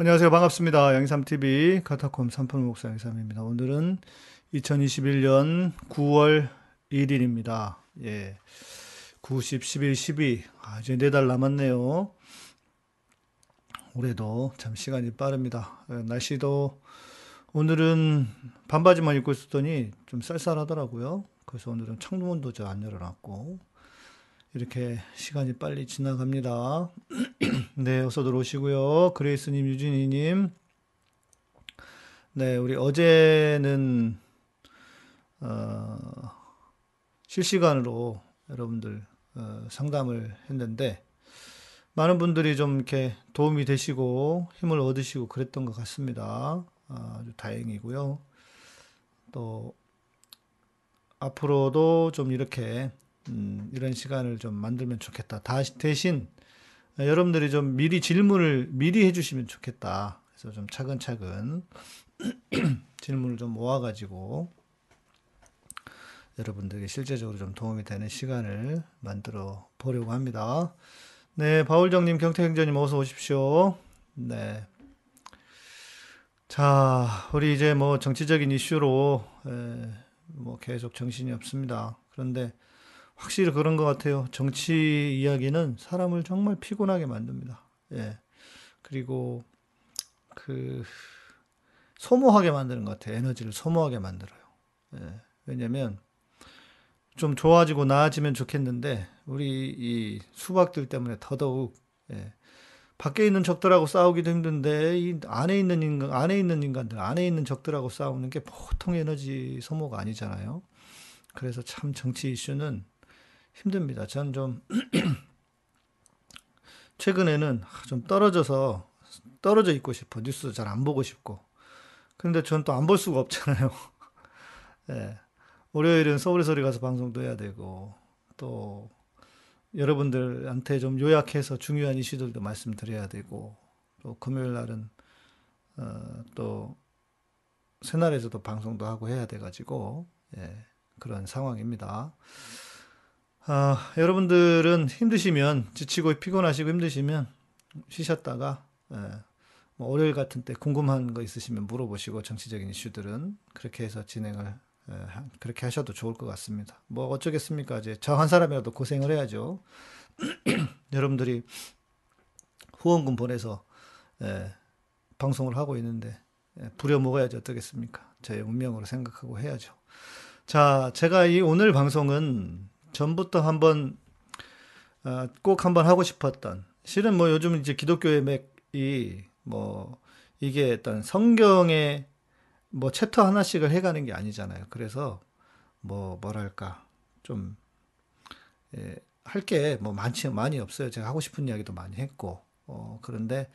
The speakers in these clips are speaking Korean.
안녕하세요. 반갑습니다. 양삼TV 카타콤 삼품 목사 양삼입니다. 오늘은 2021년 9월 1일입니다. 예. 90, 11, 12. 아, 이제 네 달 남았네요. 올해도 참 시간이 빠릅니다. 예, 날씨도 오늘은 반바지만 입고 있었더니 좀 쌀쌀하더라고요. 그래서 오늘은 창문도 저안 열어놨고 이렇게 시간이 빨리 지나갑니다. 네, 어서 들어오시고요. 그레이스님, 유진이님. 네, 우리 어제는, 어, 실시간으로 여러분들, 어, 상담을 했는데, 많은 분들이 좀 이렇게 도움이 되시고 힘을 얻으시고 그랬던 것 같습니다. 아주 다행이고요. 또, 앞으로도 좀 이렇게 음, 이런 시간을 좀 만들면 좋겠다. 다시 대신 여러분들이 좀 미리 질문을 미리 해주시면 좋겠다. 그래서 좀 차근차근 질문을 좀 모아가지고 여러분들에게 실제적으로 좀 도움이 되는 시간을 만들어 보려고 합니다. 네, 바울정님, 경태행전님 어서 오십시오. 네. 자, 우리 이제 뭐 정치적인 이슈로 에, 뭐 계속 정신이 없습니다. 그런데 확실히 그런 것 같아요. 정치 이야기는 사람을 정말 피곤하게 만듭니다. 예. 그리고 그 소모하게 만드는 것 같아요. 에너지를 소모하게 만들어요. 예. 왜냐면 좀 좋아지고 나아지면 좋겠는데 우리 이 수박들 때문에 더더욱 예. 밖에 있는 적들하고 싸우기도 힘든데 이 안에 있는 인간 안에 있는 인간들 안에 있는 적들하고 싸우는 게 보통 에너지 소모가 아니잖아요. 그래서 참 정치 이슈는 힘듭니다. 저는 좀 최근에는 좀 떨어져서 떨어져 있고 싶어. 뉴스 잘 안 보고 싶고. 근데 전 또 안 볼 수가 없잖아요. 예. 월요일은 서울의 소리 가서 방송도 해야 되고 또 여러분들한테 좀 요약해서 중요한 이슈들도 말씀드려야 되고 또 금요일 날은 어, 또 새날에서도 방송도 하고 해야 돼 가지고 예, 그런 상황입니다. 아, 여러분들은 힘드시면 지치고 피곤하시고 힘드시면 쉬셨다가 예, 뭐 월요일 같은 때 궁금한 거 있으시면 물어보시고 정치적인 이슈들은 그렇게 해서 진행을 예, 그렇게 하셔도 좋을 것 같습니다. 뭐 어쩌겠습니까? 이제 저 한 사람이라도 고생을 해야죠. 여러분들이 후원금 보내서 예, 방송을 하고 있는데 예, 부려 먹어야지 어떻겠습니까? 저의 운명으로 생각하고 해야죠. 자, 제가 이 오늘 방송은 전부터 한번 어, 꼭 한번 하고 싶었던 실은 뭐 요즘 이제 기독교의 맥이 뭐 이게 일단 성경의 뭐 챕터 하나씩을 해가는 게 아니잖아요. 그래서 뭐 뭐랄까 좀 예, 할게 뭐 많지 많이 없어요. 제가 하고 싶은 이야기도 많이 했고 어, 그런데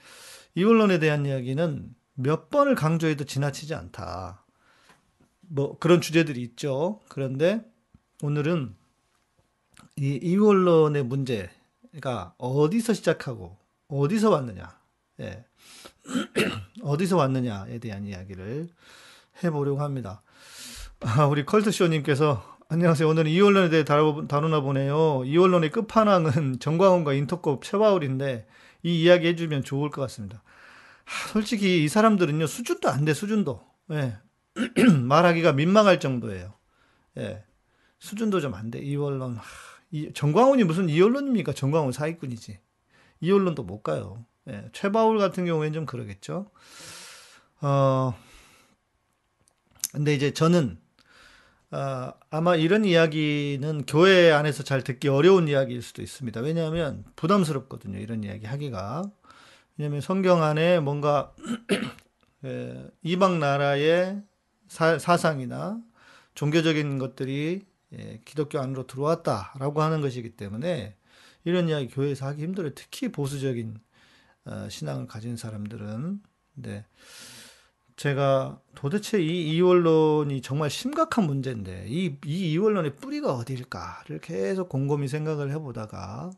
이원론에 대한 이야기는 몇 번을 강조해도 지나치지 않다. 뭐 그런 주제들이 있죠. 그런데 오늘은 이 이원론의 문제가 어디서 시작하고 어디서 왔느냐, 예. 어디서 왔느냐에 대한 이야기를 해보려고 합니다. 아, 우리 컬트쇼님께서 안녕하세요. 오늘은 이원론에 대해 다루, 다루나 보네요. 이원론의 끝판왕은 정광훈과 인터컵 최바울인데 이 이야기 해주면 좋을 것 같습니다. 아, 솔직히 이 사람들은요 수준도 안 돼 수준도 예. 말하기가 민망할 정도예요. 예. 수준도 좀 안 돼. 이원론. 하, 이, 정광훈이 무슨 이언론입니까? 정광훈 사기꾼이지. 이언론도 못 가요. 예, 최바울 같은 경우에는 좀 그러겠죠. 어, 근데 이제 저는, 어, 아마 이런 이야기는 교회 안에서 잘 듣기 어려운 이야기일 수도 있습니다. 왜냐하면 부담스럽거든요. 이런 이야기 하기가. 왜냐하면 성경 안에 뭔가 예, 이방 나라의 사, 사상이나 종교적인 것들이 예, 기독교 안으로 들어왔다라고 하는 것이기 때문에 이런 이야기 교회에서 하기 힘들어요. 특히 보수적인 어, 신앙을 가진 사람들은. 네. 제가 도대체 이 이원론이 정말 심각한 문제인데 이, 이 이원론의 뿌리가 어디일까를 계속 곰곰이 생각을 해보다가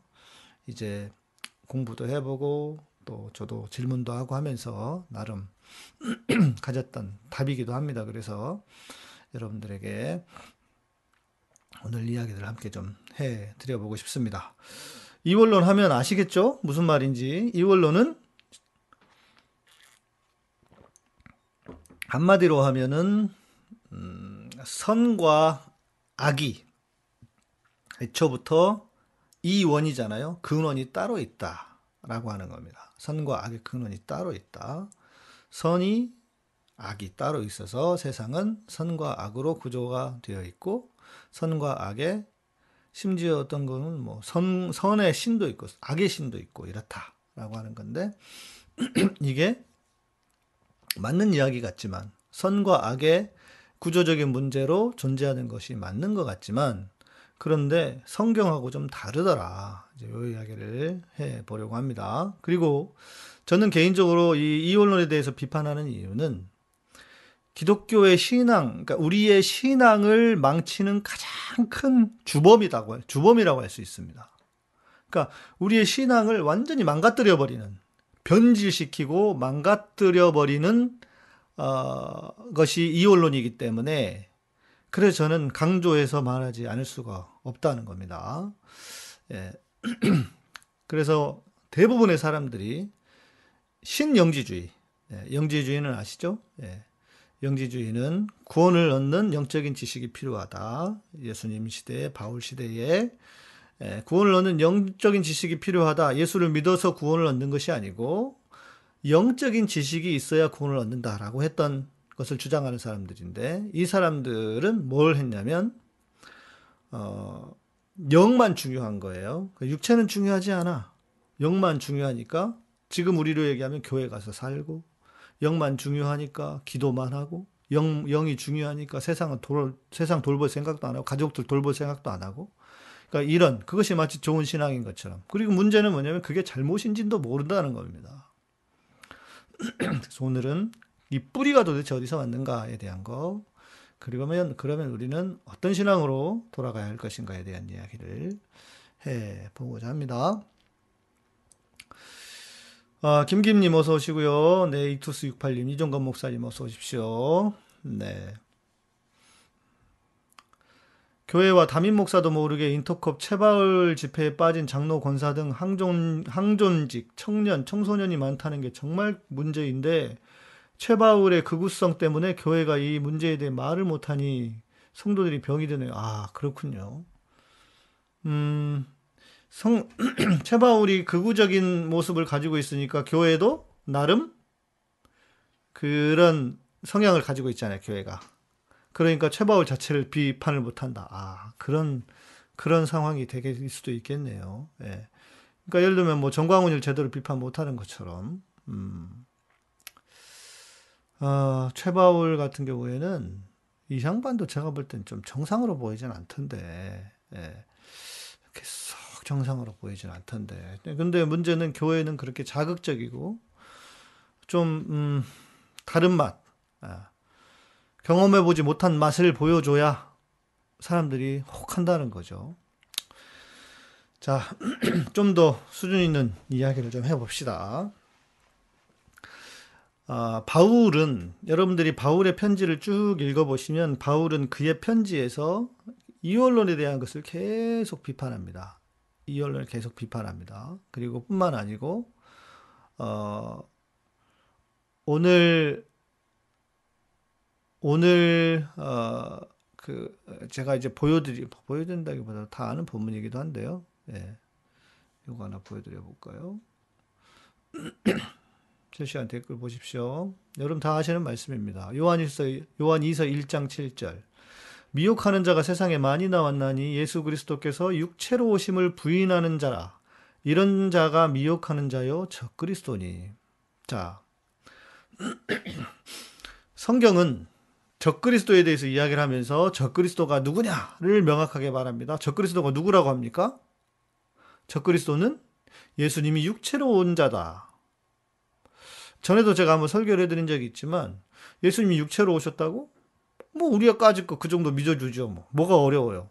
이제 공부도 해보고 또 저도 질문도 하고 하면서 나름 가졌던 답이기도 합니다. 그래서 여러분들에게 오늘 이야기들 함께 좀 해 드려보고 싶습니다. 이원론 하면 아시겠죠? 무슨 말인지. 이원론은 한마디로 하면은 음, 선과 악이 애초부터 이 원이잖아요. 근원이 따로 있다라고 하는 겁니다. 선과 악의 근원이 따로 있다. 선이 악이 따로 있어서 세상은 선과 악으로 구조가 되어 있고 선과 악의 심지어 어떤 거는 뭐 선, 선의 신도 있고 악의 신도 있고 이렇다라고 하는 건데 이게 맞는 이야기 같지만 선과 악의 구조적인 문제로 존재하는 것이 맞는 것 같지만 그런데 성경하고 좀 다르더라. 이제 이 이야기를 해 보려고 합니다. 그리고 저는 개인적으로 이 이혼론에 대해서 비판하는 이유는 기독교의 신앙, 그러니까 우리의 신앙을 망치는 가장 큰 주범이라고 주범이라고 할 수 있습니다. 그러니까 우리의 신앙을 완전히 망가뜨려 버리는 변질시키고 망가뜨려 버리는 어, 것이 이혼론이기 때문에 그래서 저는 강조해서 말하지 않을 수가 없다는 겁니다. 예. 그래서 대부분의 사람들이 신영지주의, 예. 영지주의는 아시죠? 예. 영지주의는 구원을 얻는 영적인 지식이 필요하다. 예수님 시대, 바울 시대에 예. 구원을 얻는 영적인 지식이 필요하다. 예수를 믿어서 구원을 얻는 것이 아니고 영적인 지식이 있어야 구원을 얻는다라고 했던 것을 주장하는 사람들인데 이 사람들은 뭘 했냐면 어, 영만 중요한 거예요. 그러니까 육체는 중요하지 않아. 영만 중요하니까 지금 우리로 얘기하면 교회 가서 살고 영만 중요하니까 기도만 하고 영, 영이 중요하니까 세상은 돌, 세상 돌볼 생각도 안 하고 가족들 돌볼 생각도 안 하고 그러니까 이런 그것이 마치 좋은 신앙인 것처럼 그리고 문제는 뭐냐면 그게 잘못인지도 모른다는 겁니다. 그래서 오늘은 이 뿌리가 도대체 어디서 왔는가에 대한 거 그러면 그러면 우리는 어떤 신앙으로 돌아가야 할 것인가에 대한 이야기를 해 보고자 합니다. 아, 김김님 어서 오시고요. 네, 이투스 68님, 이종건 목사님 어서 오십시오. 네. 교회와 담임 목사도 모르게 인터컵 채바울 집회에 빠진 장로 권사 등 항존, 항존직, 청년, 청소년이 많다는 게 정말 문제인데 최바울의 극우성 때문에 교회가 이 문제에 대해 말을 못하니 성도들이 병이 드네요. 아, 그렇군요. 음, 성, 최바울이 극우적인 모습을 가지고 있으니까 교회도 나름 그런 성향을 가지고 있잖아요, 교회가. 그러니까 최바울 자체를 비판을 못 한다. 아, 그런, 그런 상황이 되게 수도 있겠네요. 예. 그러니까 예를 들면 뭐 정광훈을 제대로 비판 못 하는 것처럼, 음. 어, 최바울 같은 경우에는 이 양반도 제가 볼 땐 좀 정상으로 보이진 않던데, 예. 이렇게 썩 정상으로 보이진 않던데. 근데 문제는 교회는 그렇게 자극적이고, 좀, 음, 다른 맛, 아. 경험해 보지 못한 맛을 보여줘야 사람들이 혹한다는 거죠. 자, 좀 더 수준 있는 이야기를 좀 해봅시다. 아, 바울은, 여러분들이 바울의 편지를 쭉 읽어보시면, 바울은 그의 편지에서 이원론에 대한 것을 계속 비판합니다. 이원론을 계속 비판합니다. 그리고 뿐만 아니고, 어, 오늘 오늘 어, 그 제가 이제 보여드리 보여드린다기보다 다 아는 본문이기도 한데요. 예. 이거 하나 보여드려 볼까요? 실시간 댓글 보십시오. 여러분 다 아시는 말씀입니다. 요한일서 요한 2서 1장 7절. 미혹하는 자가 세상에 많이 나왔나니 예수 그리스도께서 육체로 오심을 부인하는 자라. 이런 자가 미혹하는 자요 적 그리스도니. 자. 성경은 적그리스도에 대해서 이야기를 하면서 적그리스도가 누구냐를 명확하게 말합니다. 적그리스도가 누구라고 합니까? 적그리스도는 예수님이 육체로 온 자다. 전에도 제가 한번 설교를 해드린 적이 있지만 예수님이 육체로 오셨다고? 뭐 우리가 까짓 거 그 정도 믿어주죠. 뭐. 뭐가 어려워요.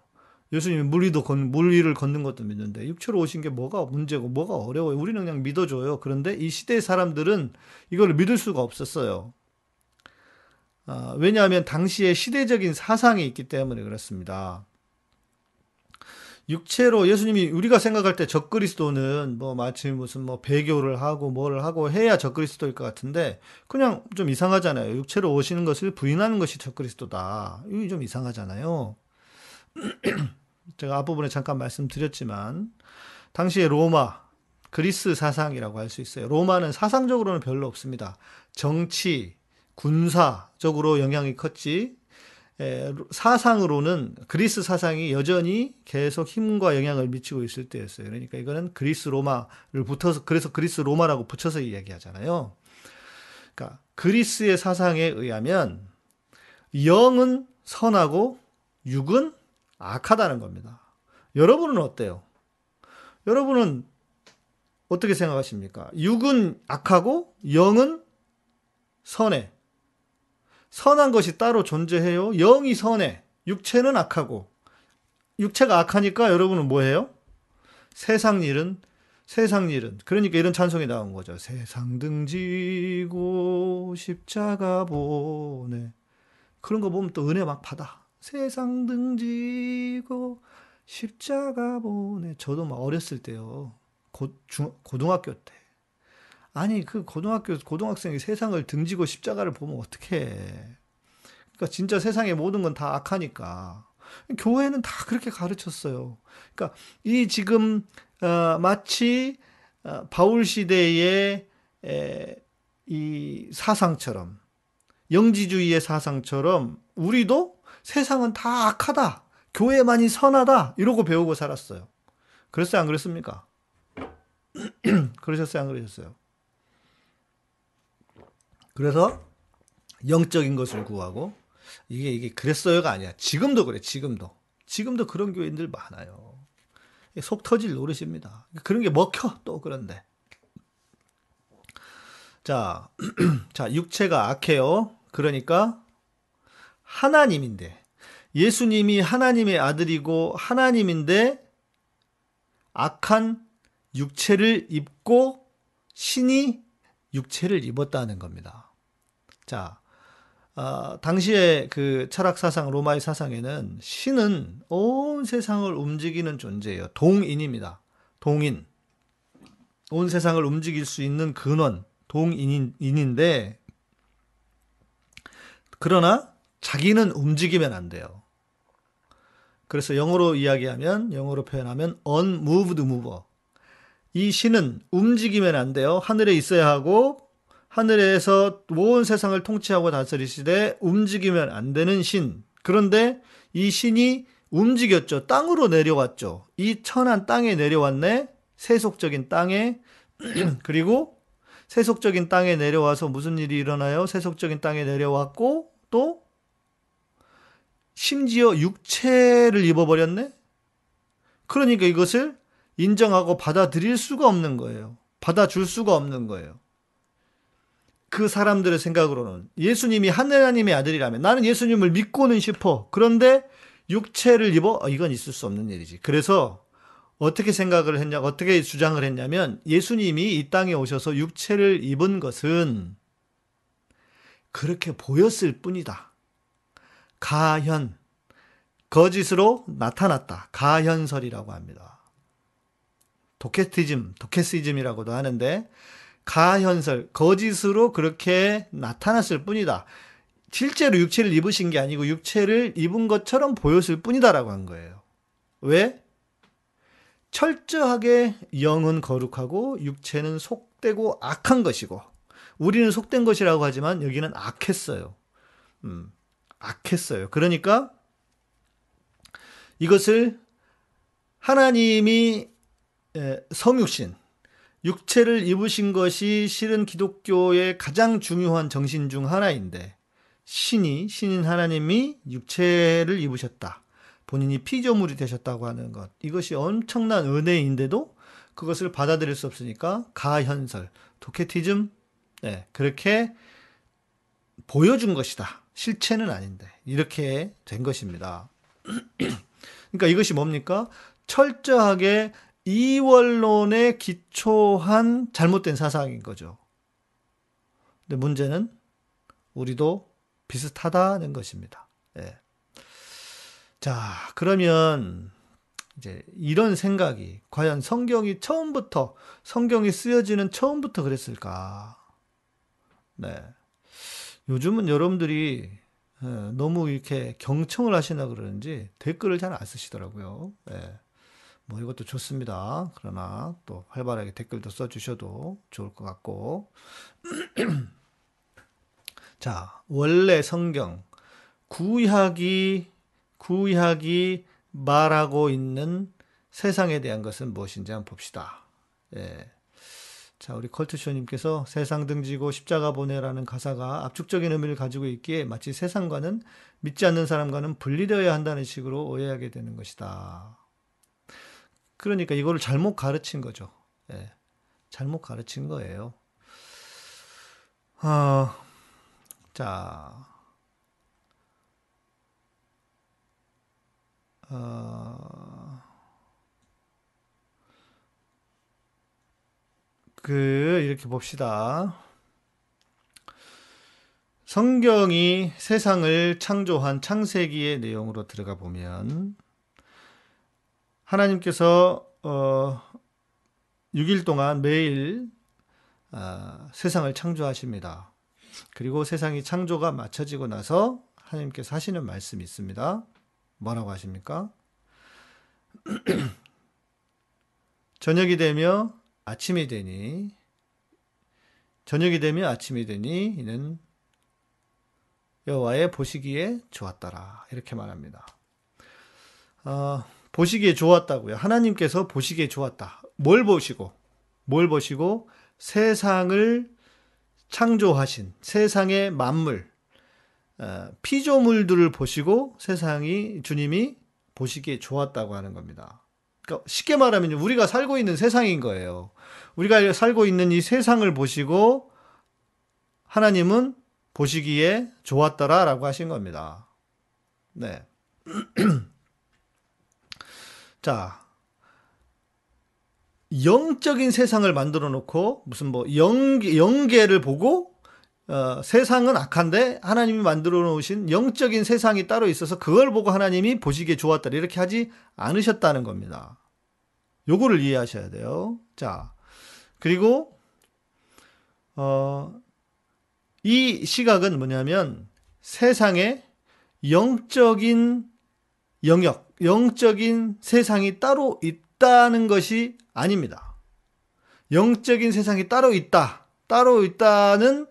예수님이 물 위도 건, 물 위를 걷는 것도 믿는데 육체로 오신 게 뭐가 문제고 뭐가 어려워요. 우리는 그냥 믿어줘요. 그런데 이 시대 사람들은 이걸 믿을 수가 없었어요. 어, 왜냐하면 당시에 시대적인 사상이 있기 때문에 그렇습니다. 육체로 예수님이 우리가 생각할 때 적그리스도는 뭐 마치 무슨 뭐 배교를 하고 뭐를 하고 해야 적그리스도일 것 같은데 그냥 좀 이상하잖아요. 육체로 오시는 것을 부인하는 것이 적그리스도다. 이게 좀 이상하잖아요. 제가 앞부분에 잠깐 말씀드렸지만 당시에 로마 그리스 사상이라고 할 수 있어요. 로마는 사상적으로는 별로 없습니다. 정치, 군사적으로 영향이 컸지 사상으로는 그리스 사상이 여전히 계속 힘과 영향을 미치고 있을 때였어요. 그러니까 이거는 그리스 로마를 붙어서 그래서 그리스 로마라고 붙여서 이야기하잖아요. 그러니까 그리스의 사상에 의하면 영은 선하고 육은 악하다는 겁니다. 여러분은 어때요? 여러분은 어떻게 생각하십니까? 육은 악하고 영은 선해. 선한 것이 따로 존재해요. 영이 선해. 육체는 악하고. 육체가 악하니까 여러분은 뭐해요? 세상 일은 세상 일은 그러니까 이런 찬송이 나온 거죠. 세상 등지고 십자가 보내. 그런 거 보면 또 은혜 막 받아. 세상 등지고 십자가 보내. 저도 막 어렸을 때요. 고, 중, 고등학교 때. 아니 그 고등학교 고등학생이 세상을 등지고 십자가를 보면 어떻게 그러니까 진짜 세상의 모든 건 다 악하니까 교회는 다 그렇게 가르쳤어요. 그러니까 이 지금 어, 마치 어, 바울 시대의 에, 이 사상처럼 영지주의의 사상처럼 우리도 세상은 다 악하다. 교회만이 선하다. 이러고 배우고 살았어요. 그랬어요? 안 그랬습니까? 그러셨어요? 안 그러셨어요? 그래서 영적인 것을 구하고 이게 이게 그랬어요가 아니야. 지금도 그래. 지금도. 지금도 그런 교인들 많아요. 속 터질 노릇입니다. 그런 게 먹혀 또 그런데. 자, 자 육체가 악해요. 그러니까 하나님인데 예수님이 하나님의 아들이고 하나님인데 악한 육체를 입고 신이 육체를 입었다는 겁니다. 자, 어, 당시에 그 철학 사상, 로마의 사상에는 신은 온 세상을 움직이는 존재예요. 동인입니다. 동인. 온 세상을 움직일 수 있는 근원, 동인인데, 그러나 자기는 움직이면 안 돼요. 그래서 영어로 이야기하면, 영어로 표현하면 unmoved mover. 이 신은 움직이면 안 돼요. 하늘에 있어야 하고 하늘에서 온 세상을 통치하고 다스리시되 움직이면 안 되는 신. 그런데 이 신이 움직였죠. 땅으로 내려왔죠. 이 천한 땅에 내려왔네. 세속적인 땅에. 그리고 세속적인 땅에 내려와서 무슨 일이 일어나요? 세속적인 땅에 내려왔고 또 심지어 육체를 입어버렸네? 그러니까 이것을 인정하고 받아들일 수가 없는 거예요. 받아줄 수가 없는 거예요. 그 사람들의 생각으로는 예수님이 하나님의 아들이라면 나는 예수님을 믿고는 싶어. 그런데 육체를 입어? 어, 이건 있을 수 없는 일이지. 그래서 어떻게 생각을 했냐, 어떻게 주장을 했냐면 예수님이 이 땅에 오셔서 육체를 입은 것은 그렇게 보였을 뿐이다. 가현, 거짓으로 나타났다. 가현설이라고 합니다. 도케티즘, 도케시즘이라고도 하는데 가현설, 거짓으로 그렇게 나타났을 뿐이다. 실제로 육체를 입으신 게 아니고 육체를 입은 것처럼 보였을 뿐이다라고 한 거예요. 왜? 철저하게 영은 거룩하고 육체는 속되고 악한 것이고 우리는 속된 것이라고 하지만 여기는 악했어요. 음, 악했어요. 그러니까 이것을 하나님이 성육신, 육체를 입으신 것이 실은 기독교의 가장 중요한 정신 중 하나인데, 신이, 신인 하나님이 육체를 입으셨다. 본인이 피조물이 되셨다고 하는 것. 이것이 엄청난 은혜인데도 그것을 받아들일 수 없으니까 가현설, 도케티즘, 네, 그렇게 보여준 것이다. 실체는 아닌데. 이렇게 된 것입니다. 그러니까 이것이 뭡니까? 철저하게 이원론에 기초한 잘못된 사상인 거죠. 근데 문제는 우리도 비슷하다는 것입니다. 예. 자, 그러면 이제 이런 생각이 과연 성경이 처음부터 성경이 쓰여지는 처음부터 그랬을까? 네. 요즘은 여러분들이 어, 너무 이렇게 경청을 하시나 그러는지 댓글을 잘 안 쓰시더라고요. 네. 뭐 이것도 좋습니다. 그러나 또 활발하게 댓글도 써주셔도 좋을 것 같고. 자, 원래 성경, 구약이, 구약이 말하고 있는 세상에 대한 것은 무엇인지 한번 봅시다. 예. 자, 우리 컬트쇼님께서 세상 등지고 십자가 보내라는 가사가 압축적인 의미를 가지고 있기에 마치 세상과는 믿지 않는 사람과는 분리되어야 한다는 식으로 오해하게 되는 것이다. 그러니까 이거를 잘못 가르친 거죠. 예. 잘못 가르친 거예요. 어, 자, 어, 그, 이렇게 봅시다. 성경이 세상을 창조한 창세기의 내용으로 들어가 보면, 하나님께서, 어, 6일 동안 매일, 어, 세상을 창조하십니다. 그리고 세상이 창조가 마쳐지고 나서 하나님께서 하시는 말씀이 있습니다. 뭐라고 하십니까? 저녁이 되며 아침이 되니 저녁이 되며 아침이 되니 이는 여호와의 보시기에 좋았더라 이렇게 말합니다. 어, 보시기에 좋았다고요. 하나님께서 보시기에 좋았다. 뭘 보시고 뭘 보시고 세상을 창조하신 세상의 만물 어, 피조물들을 보시고 세상이 주님이 보시기에 좋았다고 하는 겁니다. 그러니까 쉽게 말하면 우리가 살고 있는 세상인 거예요. 우리가 살고 있는 이 세상을 보시고 하나님은 보시기에 좋았더라라고 하신 겁니다. 네. 자, 영적인 세상을 만들어 놓고 무슨 뭐 영, 영계를 보고 어, 세상은 악한데 하나님이 만들어 놓으신 영적인 세상이 따로 있어서 그걸 보고 하나님이 보시기에 좋았다. 이렇게 하지 않으셨다는 겁니다. 요거를 이해하셔야 돼요. 자, 그리고, 어, 이 시각은 뭐냐면 세상에 영적인 영역, 영적인 세상이 따로 있다는 것이 아닙니다. 영적인 세상이 따로 있다. 따로 있다는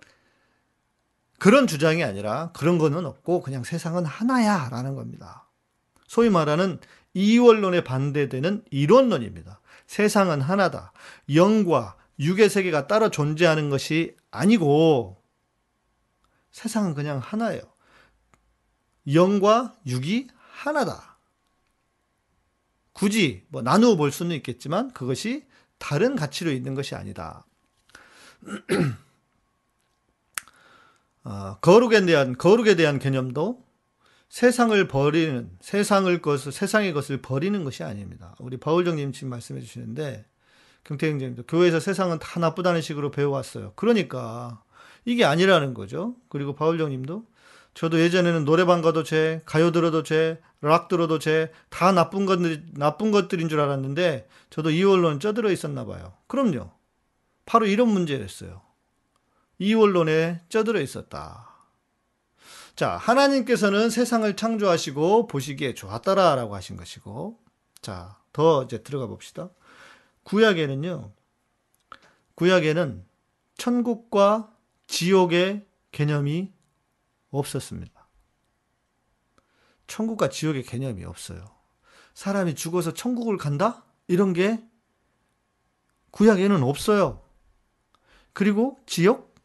그런 주장이 아니라 그런 거는 없고 그냥 세상은 하나야 라는 겁니다. 소위 말하는 이원론에 반대되는 이론론입니다. 세상은 하나다. 영과 육의 세계가 따로 존재하는 것이 아니고 세상은 그냥 하나예요. 영과 육이 하나다. 굳이 뭐 나누어 볼 수는 있겠지만 그것이 다른 가치로 있는 것이 아니다. 어, 거룩에 대한 거룩에 대한 개념도 세상을 버리는 세상을 것을 세상의 것을 버리는 것이 아닙니다. 우리 바울정님 지금 말씀해 주시는데 경태형제님도 교회에서 세상은 다 나쁘다는 식으로 배워왔어요. 그러니까 이게 아니라는 거죠. 그리고 바울정님도 저도 예전에는 노래방 가도 죄, 가요 들어도 죄, 락 들어도 죄, 다 나쁜 것들, 나쁜 것들인 줄 알았는데, 저도 이원론 쪄들어 있었나 봐요. 그럼요. 바로 이런 문제였어요. 이원론에 쪄들어 있었다. 자, 하나님께서는 세상을 창조하시고 보시기에 좋았더라 라고 하신 것이고, 자, 더 이제 들어가 봅시다. 구약에는요, 구약에는 천국과 지옥의 개념이 없었습니다. 천국과 지옥의 개념이 없어요. 사람이 죽어서 천국을 간다? 이런 게 구약에는 없어요. 그리고 지옥?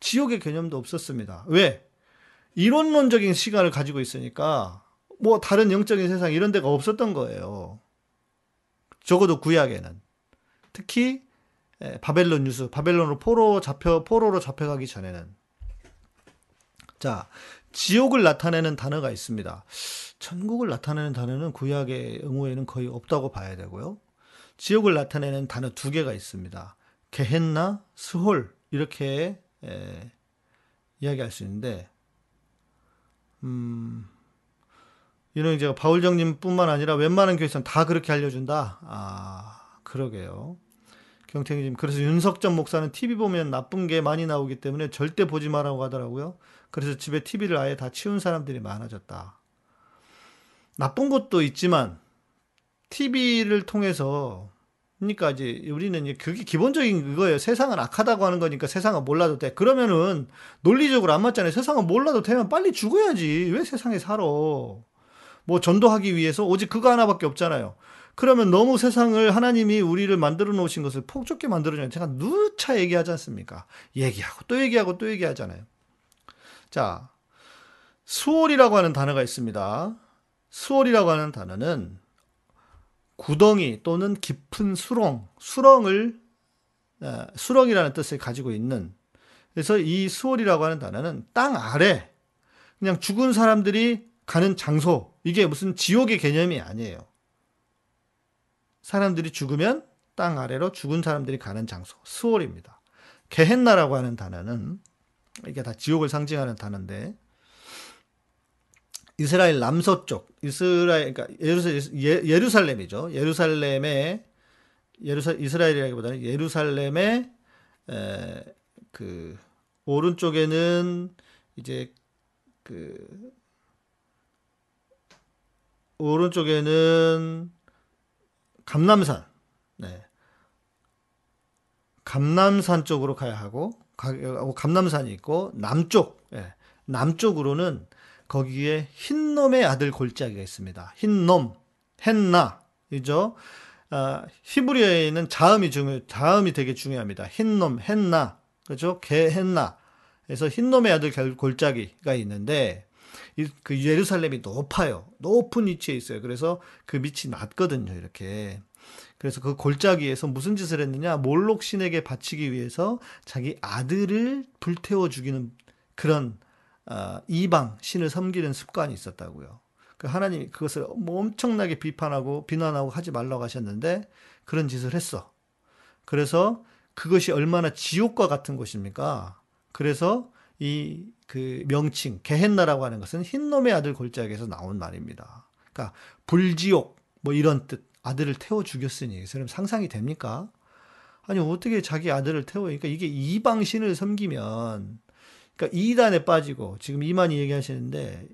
지옥의 개념도 없었습니다. 왜? 이론론적인 시간을 가지고 있으니까 뭐 다른 영적인 세상 이런 데가 없었던 거예요. 적어도 구약에는. 특히 바벨론 뉴스, 바벨론으로 포로 잡혀 포로로 잡혀가기 전에는 자, 지옥을 나타내는 단어가 있습니다. 천국을 나타내는 단어는 구약의 응우에는 거의 없다고 봐야 되고요. 지옥을 나타내는 단어 두 개가 있습니다. 게헨나, 스홀 이렇게 에, 이야기할 수 있는데, 음, 이런 바울정님뿐만 아니라 웬만한 교회에서는 다 그렇게 알려준다. 아 그러게요. 경태님 그래서 윤석전 목사는 TV 보면 나쁜 게 많이 나오기 때문에 절대 보지 말라고 하더라고요. 그래서 집에 TV를 아예 다 치운 사람들이 많아졌다. 나쁜 것도 있지만 TV를 통해서 그러니까 이제 우리는 이제 그게 기본적인 그거예요. 세상은 악하다고 하는 거니까 세상은 몰라도 돼. 그러면은 논리적으로 안 맞잖아요. 세상은 몰라도 되면 빨리 죽어야지. 왜 세상에 살아? 뭐 전도하기 위해서 오직 그거 하나밖에 없잖아요. 그러면 너무 세상을 하나님이 우리를 만들어 놓으신 것을 폭좁게 만들어줘요. 제가 누차 얘기하지 않습니까? 얘기하고 또 얘기하고 또 얘기하잖아요. 자, 수월이라고 하는 단어가 있습니다. 수월이라고 하는 단어는 구덩이 또는 깊은 수렁, 수렁을 수렁이라는 뜻을 가지고 있는 그래서 이 수월이라고 하는 단어는 땅 아래 그냥 죽은 사람들이 가는 장소 이게 무슨 지옥의 개념이 아니에요. 사람들이 죽으면 땅 아래로 죽은 사람들이 가는 장소 수월입니다. 게헨나라고 하는 단어는 이게 다 지옥을 상징하는 단어인데. 이스라엘 남서쪽 이스라엘 그러니까 예루살 렘, 이죠. 예루살렘의 예루사 이스라엘이라기보다는 예루살렘의 에, 그 오른쪽에는 이제 그 오른쪽에는 감남산, 네. 감남산 쪽으로 가야 하고, 감남산이 있고, 남쪽, 네. 남쪽으로는 거기에 흰놈의 아들 골짜기가 있습니다. 흰놈, 헨나, 이죠? 아, 히브리어에는 자음이 중요, 자음이 되게 중요합니다. 흰놈, 헨나, 그죠? 개 헨나. 그래서 흰놈의 아들 골짜기가 있는데, 그 예루살렘이 높아요. 높은 위치에 있어요. 그래서 그 밑이 낮거든요. 이렇게. 그래서 그 골짜기에서 무슨 짓을 했느냐? 몰록 신에게 바치기 위해서 자기 아들을 불태워 죽이는 그런 어, 이방 신을 섬기는 습관이 있었다고요. 그 하나님이 그것을 뭐 엄청나게 비판하고 비난하고 하지 말라고 하셨는데 그런 짓을 했어. 그래서 그것이 얼마나 지옥과 같은 것입니까? 그래서 이 그 명칭 게헨나라고 하는 것은 흰 놈의 아들 골짜기에서 나온 말입니다. 그러니까 불지옥 뭐 이런 뜻 아들을 태워 죽였으니 그럼 상상이 됩니까? 아니 어떻게 자기 아들을 태워? 그러니까 이게 이방 신을 섬기면 그러니까 이단에 빠지고 지금 이만희 얘기하시는데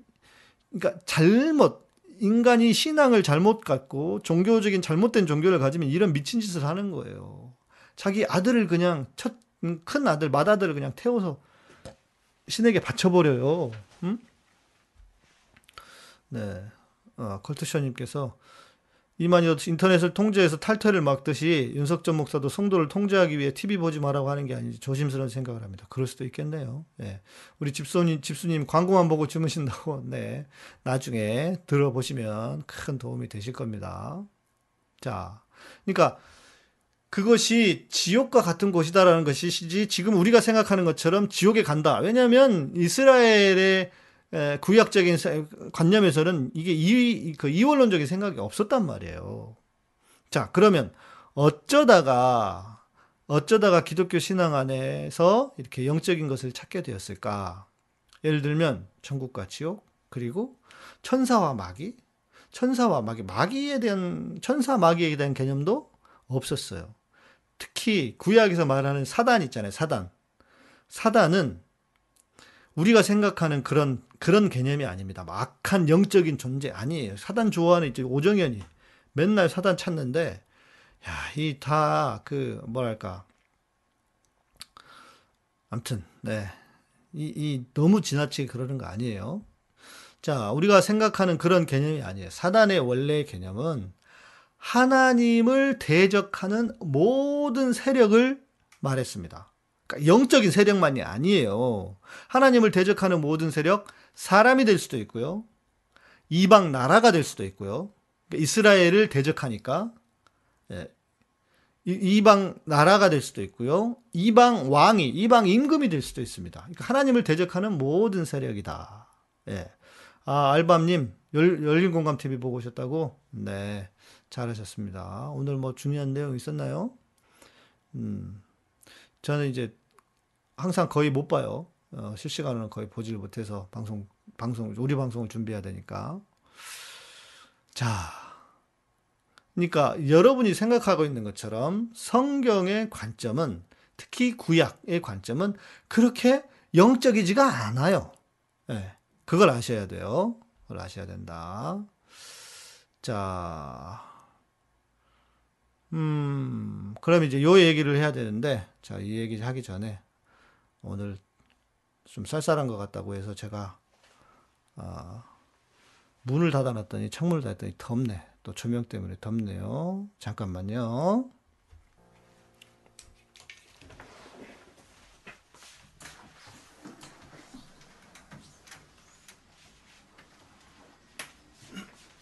그러니까 잘못 인간이 신앙을 잘못 갖고 종교적인 잘못된 종교를 가지면 이런 미친 짓을 하는 거예요. 자기 아들을 그냥 첫 큰 아들 맏아들을 그냥 태워서 신에게 바쳐버려요. 음? 네, 어, 컬투셔님께서 이만희 인터넷을 통제해서 탈퇴를 막듯이 윤석전 목사도 성도를 통제하기 위해 TV 보지 말라고 하는 게 아닌지 조심스러운 생각을 합니다. 그럴 수도 있겠네요. 네. 우리 집수님, 집수님 광고만 보고 주무신다고, 네. 나중에 들어보시면 큰 도움이 되실 겁니다. 자. 그러니까 그것이 지옥과 같은 곳이다라는 것이지 지금 우리가 생각하는 것처럼 지옥에 간다. 왜냐하면 이스라엘의 구약적인 관념에서는 이게 이, 그 이원론적인 생각이 없었단 말이에요. 자, 그러면 어쩌다가, 어쩌다가 기독교 신앙 안에서 이렇게 영적인 것을 찾게 되었을까? 예를 들면, 천국과 지옥, 그리고 천사와 마귀, 천사와 마귀, 마귀에 대한, 천사 마귀에 대한 개념도 없었어요. 특히 구약에서 말하는 사단 있잖아요, 사단. 사단은 우리가 생각하는 그런 그런 개념이 아닙니다. 악한 영적인 존재 아니에요. 사단 좋아하는 이제 오정현이 맨날 사단 찾는데 야, 이 다 그 뭐랄까 아무튼 네. 이, 이 너무 지나치게 그러는 거 아니에요. 자, 우리가 생각하는 그런 개념이 아니에요. 사단의 원래 개념은 하나님을 대적하는 모든 세력을 말했습니다. 영적인 세력만이 아니에요. 하나님을 대적하는 모든 세력, 사람이 될 수도 있고요. 이방 나라가 될 수도 있고요. 그러니까 이스라엘을 대적하니까 예. 이방 나라가 될 수도 있고요. 이방 왕이, 이방 임금이 될 수도 있습니다. 그러니까 하나님을 대적하는 모든 세력이다. 예. 아, 알밤님, 열, 열린 공감 TV 보고 오셨다고? 네. 잘하셨습니다. 오늘 뭐 중요한 내용 있었나요? 음, 저는 이제 항상 거의 못 봐요. 어, 실시간으로 거의 보질 못해서 방송 방송 우리 방송을 준비해야 되니까 자, 그러니까 여러분이 생각하고 있는 것처럼 성경의 관점은 특히 구약의 관점은 그렇게 영적이지가 않아요. 네, 그걸 아셔야 돼요. 그걸 아셔야 된다. 자, 음, 그럼 이제 요 얘기를 해야 되는데, 자, 이 얘기 하기 전에 오늘 좀 쌀쌀한 것 같다고 해서 제가, 아, 문을 닫아놨더니 창문을 닫았더니 덥네. 또 조명 때문에 덥네요. 잠깐만요.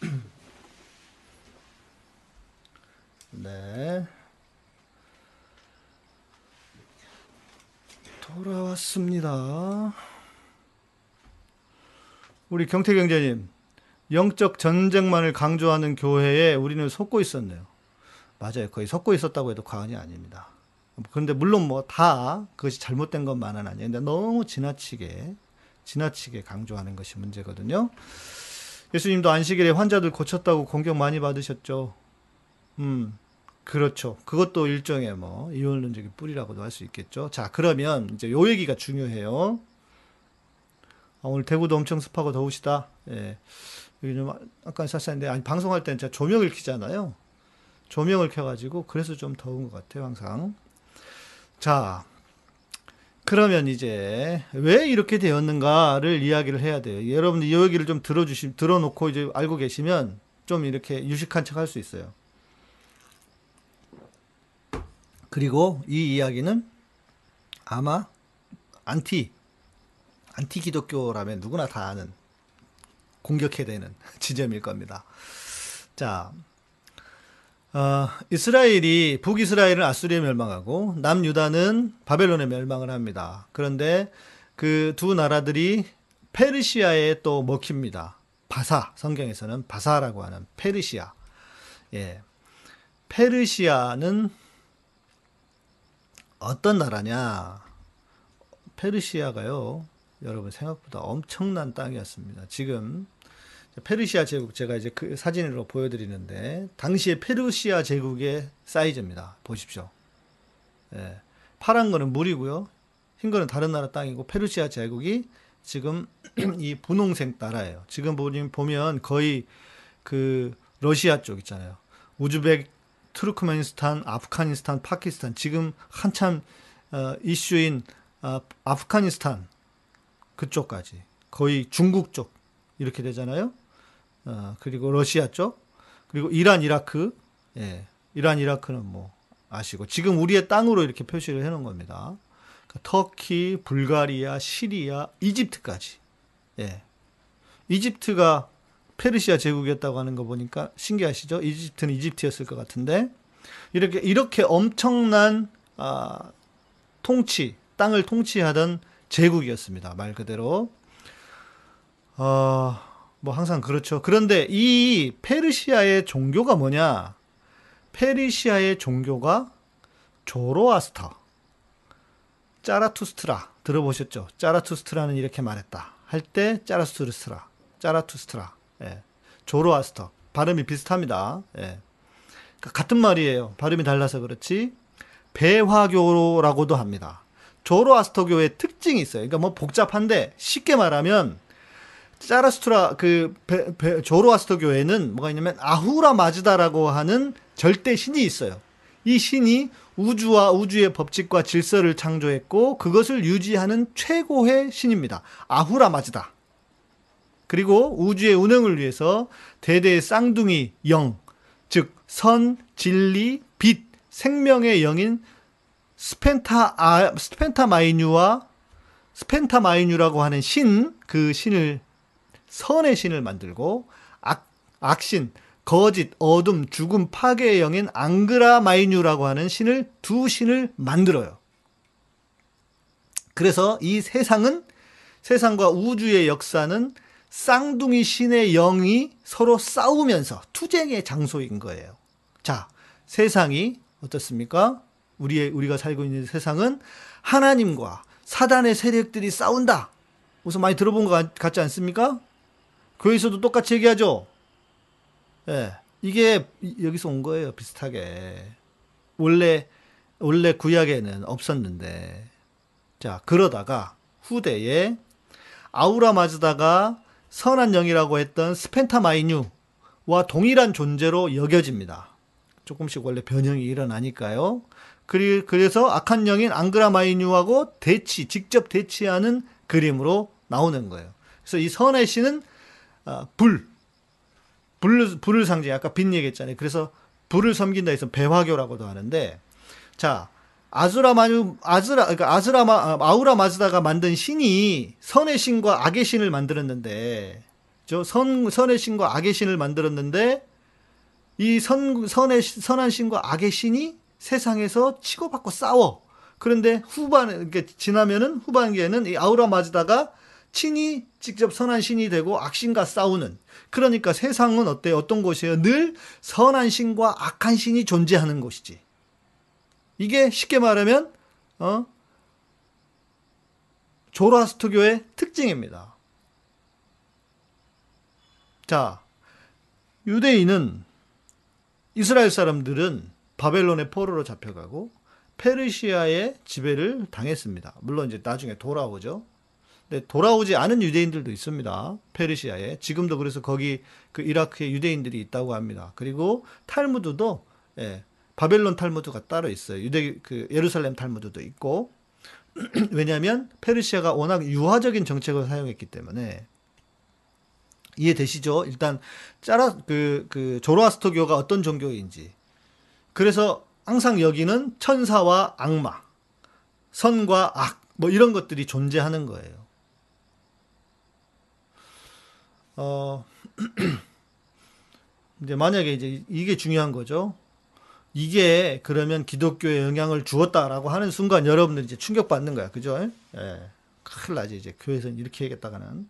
네. 돌아왔습니다. 우리 경태 경제님, 영적 전쟁만을 강조하는 교회에 우리는 속고 있었네요. 맞아요. 거의 속고 있었다고 해도 과언이 아닙니다. 그런데 물론 뭐 다 그것이 잘못된 것만은 아니에요. 근데 너무 지나치게, 지나치게 강조하는 것이 문제거든요. 예수님도 안식일에 환자들 고쳤다고 공격 많이 받으셨죠. 음, 그렇죠. 그것도 일종의 뭐 이원론적인 뿌리라고도 할 수 있겠죠. 자, 그러면 이제 요 얘기가 중요해요. 아, 오늘 대구도 엄청 습하고 더우시다. 예. 여기 좀 아까 쌌었는데 아니 방송할 때는 제가 조명을 켜잖아요. 조명을 켜가지고 그래서 좀 더운 것 같아요 항상. 자, 그러면 이제 왜 이렇게 되었는가를 이야기를 해야 돼요. 여러분들 이 얘기를 좀 들어주시, 들어놓고 이제 알고 계시면 좀 이렇게 유식한 척 할 수 있어요. 그리고 이 이야기는 아마 안티 안티 기독교라면 누구나 다 아는 공격해야 되는 지점일 겁니다. 자, 어, 이스라엘이 북이스라엘은 앗수르에 멸망하고 남유다는 바벨론에 멸망을 합니다. 그런데 그 두 나라들이 페르시아에 또 먹힙니다. 바사 성경에서는 바사라고 하는 페르시아. 예. 페르시아는 어떤 나라냐? 페르시아가요. 여러분 생각보다 엄청난 땅이었습니다. 지금 페르시아 제국 제가 이제 그 사진으로 보여드리는데 당시에 페르시아 제국의 사이즈입니다. 보십시오. 예, 파란 거는 물이고요. 흰 거는 다른 나라 땅이고 페르시아 제국이 지금 이 분홍색 나라예요. 지금 보면 거의 그 러시아 쪽 있잖아요. 우즈벡, 투르크메니스탄, 아프가니스탄, 파키스탄 지금 한참 어, 이슈인 어, 아프가니스탄 그쪽까지 거의 중국 쪽 이렇게 되잖아요. 어, 그리고 러시아 쪽 그리고 이란 이라크 예, 이란 이라크는 뭐 아시고 지금 우리의 땅으로 이렇게 표시를 해놓은 겁니다. 그러니까 터키, 불가리아, 시리아, 이집트까지. 예. 이집트가 페르시아 제국이었다고 하는 거 보니까 신기하시죠? 이집트는 이집트였을 것 같은데 이렇게 이렇게 엄청난 아, 통치 땅을 통치하던 제국이었습니다. 말 그대로. 어, 뭐 항상 그렇죠. 그런데 이 페르시아의 종교가 뭐냐? 페르시아의 종교가 조로아스터, 짜라투스트라 들어보셨죠? 짜라투스트라는 이렇게 말했다. 할 때 짜라투스트라, 짜라투스트라, 예. 조로아스터 발음이 비슷합니다. 예. 그러니까 같은 말이에요. 발음이 달라서 그렇지. 배화교라고도 합니다. 조로아스터교의 특징이 있어요. 그러니까 뭐 복잡한데 쉽게 말하면 짜라스트라 그 베, 베, 조로아스터교에는 뭐가 있냐면 아후라 마즈다라고 하는 절대 신이 있어요. 이 신이 우주와 우주의 법칙과 질서를 창조했고 그것을 유지하는 최고의 신입니다. 아후라 마즈다. 그리고 우주의 운행을 위해서 대대의 쌍둥이 영, 즉 선, 진리, 빛, 생명의 영인 스펜타 아, 스펜타 마이뉴와 스펜타 마이뉴라고 하는 신, 그 신을 선의 신을 만들고 악, 악신, 거짓, 어둠, 죽음, 파괴의 영인 앙그라 마이뉴라고 하는 신을 두 신을 만들어요. 그래서 이 세상은 세상과 우주의 역사는 쌍둥이 신의 영이 서로 싸우면서 투쟁의 장소인 거예요. 자, 세상이 어떻습니까? 우리의 우리가 살고 있는 세상은 하나님과 사단의 세력들이 싸운다. 우선 많이 들어본 것 같 지 않습니까? 교회에서도 똑같이 얘기하죠. 예. 이게 여기서 온 거예요. 비슷하게. 원래 원래 구약에는 없었는데 자 그러다가 후대에 아우라 마즈다가 선한 영이라고 했던 스펜타마이뉴와 동일한 존재로 여겨집니다. 조금씩 원래 변형이 일어나니까요. 그래서 악한 영인 앙그라마이뉴하고 대치, 직접 대치하는 그림으로 나오는 거예요. 그래서 이 선의 신은 아, 불, 불, 불을 상징, 아까 빛 얘기했잖아요. 그래서 불을 섬긴다 해서 배화교라고도 하는데, 자, 아즈라 마뉴, 아즈라, 그러니까 아즈라 마, 아, 아우라 마즈다가 만든 신이 선의 신과 악의 신을 만들었는데, 저 선, 선의 신과 악의 신을 만들었는데, 이 선, 선의, 선한 신과 악의 신이 세상에서 치고받고 싸워. 그런데 후반에, 이렇게 지나면은 후반기에는 이 아우라 마즈다가 신이 직접 선한 신이 되고 악신과 싸우는. 그러니까 세상은 어때? 어떤 곳이에요? 늘 선한 신과 악한 신이 존재하는 곳이지. 이게 쉽게 말하면 어? 조라스트교의 특징입니다. 자, 유대인은 이스라엘 사람들은 바벨론의 포로로 잡혀가고 페르시아의 지배를 당했습니다. 물론 이제 나중에 돌아오죠. 근데 돌아오지 않은 유대인들도 있습니다. 페르시아에. 지금도 그래서 거기 그 이라크에 유대인들이 있다고 합니다. 그리고 탈무드도 예, 바벨론 탈무드가 따로 있어요. 유대 그 예루살렘 탈무드도 있고 왜냐하면 페르시아가 워낙 유화적인 정책을 사용했기 때문에 이해되시죠? 일단 짜라 그, 그 조로아스터교가 어떤 종교인지 그래서 항상 여기는 천사와 악마, 선과 악, 뭐 이런 것들이 존재하는 거예요. 어, 이제 만약에 이제 이게 중요한 거죠. 이게 그러면 기독교에 영향을 주었다라고 하는 순간 여러분들 이제 충격받는 거야. 그죠? 예. 큰일 나지. 이제 교회에서는 이렇게 해야겠다가는.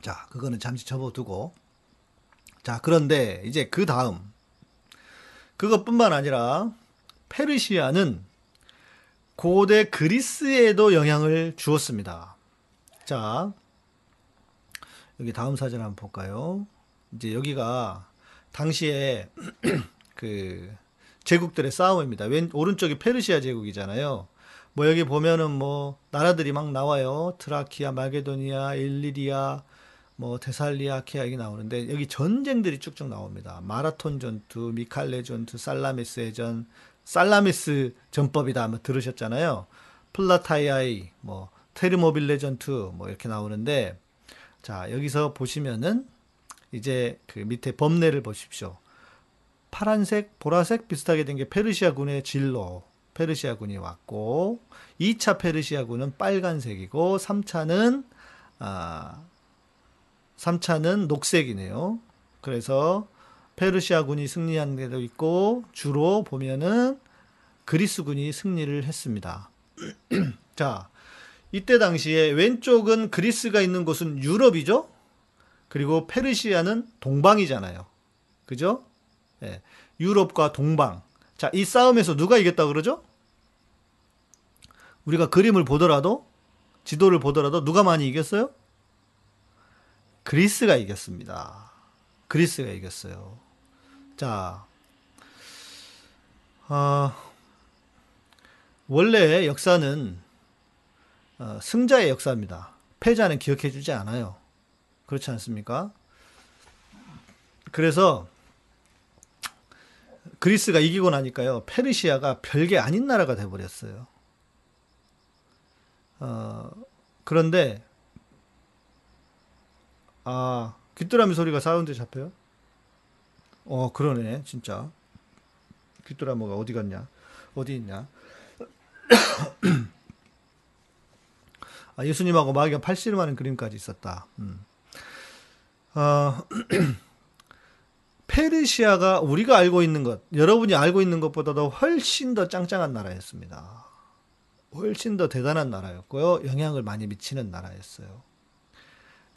자, 그거는 잠시 접어두고. 자, 그런데 이제 그 다음. 그것뿐만 아니라 페르시아는 고대 그리스에도 영향을 주었습니다. 자, 여기 다음 사진 한번 볼까요? 이제 여기가 당시에 그 제국들의 싸움입니다. 왼 오른쪽이 페르시아 제국이잖아요. 뭐 여기 보면은 뭐 나라들이 막 나와요. 트라키아, 마게도니아, 일리리아, 뭐 데살리아, 키아 이게 나오는데 여기 전쟁들이 쭉쭉 나옵니다. 마라톤 전투, 미칼레 전투, 살라미스 해전, 살라미스 전법이다 한번 들으셨잖아요. 플라타이아이, 뭐 테르모빌레 전투 뭐 이렇게 나오는데 자, 여기서 보시면은 이제 그 밑에 범례를 보십시오. 파란색, 보라색 비슷하게 된 게 페르시아군의 진로. 페르시아군이 왔고 2차 페르시아군은 빨간색이고 3차는 아 3차는 녹색이네요. 그래서 페르시아군이 승리한 데도 있고 주로 보면은 그리스군이 승리를 했습니다. 자, 이때 당시에 왼쪽은 그리스가 있는 곳은 유럽이죠. 그리고 페르시아는 동방이잖아요. 그죠? 예, 유럽과 동방. 자, 이 싸움에서 누가 이겼다 그러죠? 우리가 그림을 보더라도 지도를 보더라도 누가 많이 이겼어요? 그리스가 이겼습니다. 그리스가 이겼어요. 자, 어, 원래 역사는 어, 승자의 역사입니다. 패자는 기억해 주지 않아요. 그렇지 않습니까? 그래서 그리스가 이기고 나니까요. 페르시아가 별게 아닌 나라가 돼버렸어요. 어, 그런데 아 귀뚜라미 소리가 사운드 잡혀요? 어 그러네 진짜 귀뚜라미가 어디 갔냐 어디 있냐 아, 예수님하고 마귀가 팔씨름하는 그림까지 있었다. 음. 어, 페르시아가 우리가 알고 있는 것, 여러분이 알고 있는 것보다도 훨씬 더 짱짱한 나라였습니다. 훨씬 더 대단한 나라였고요. 영향을 많이 미치는 나라였어요.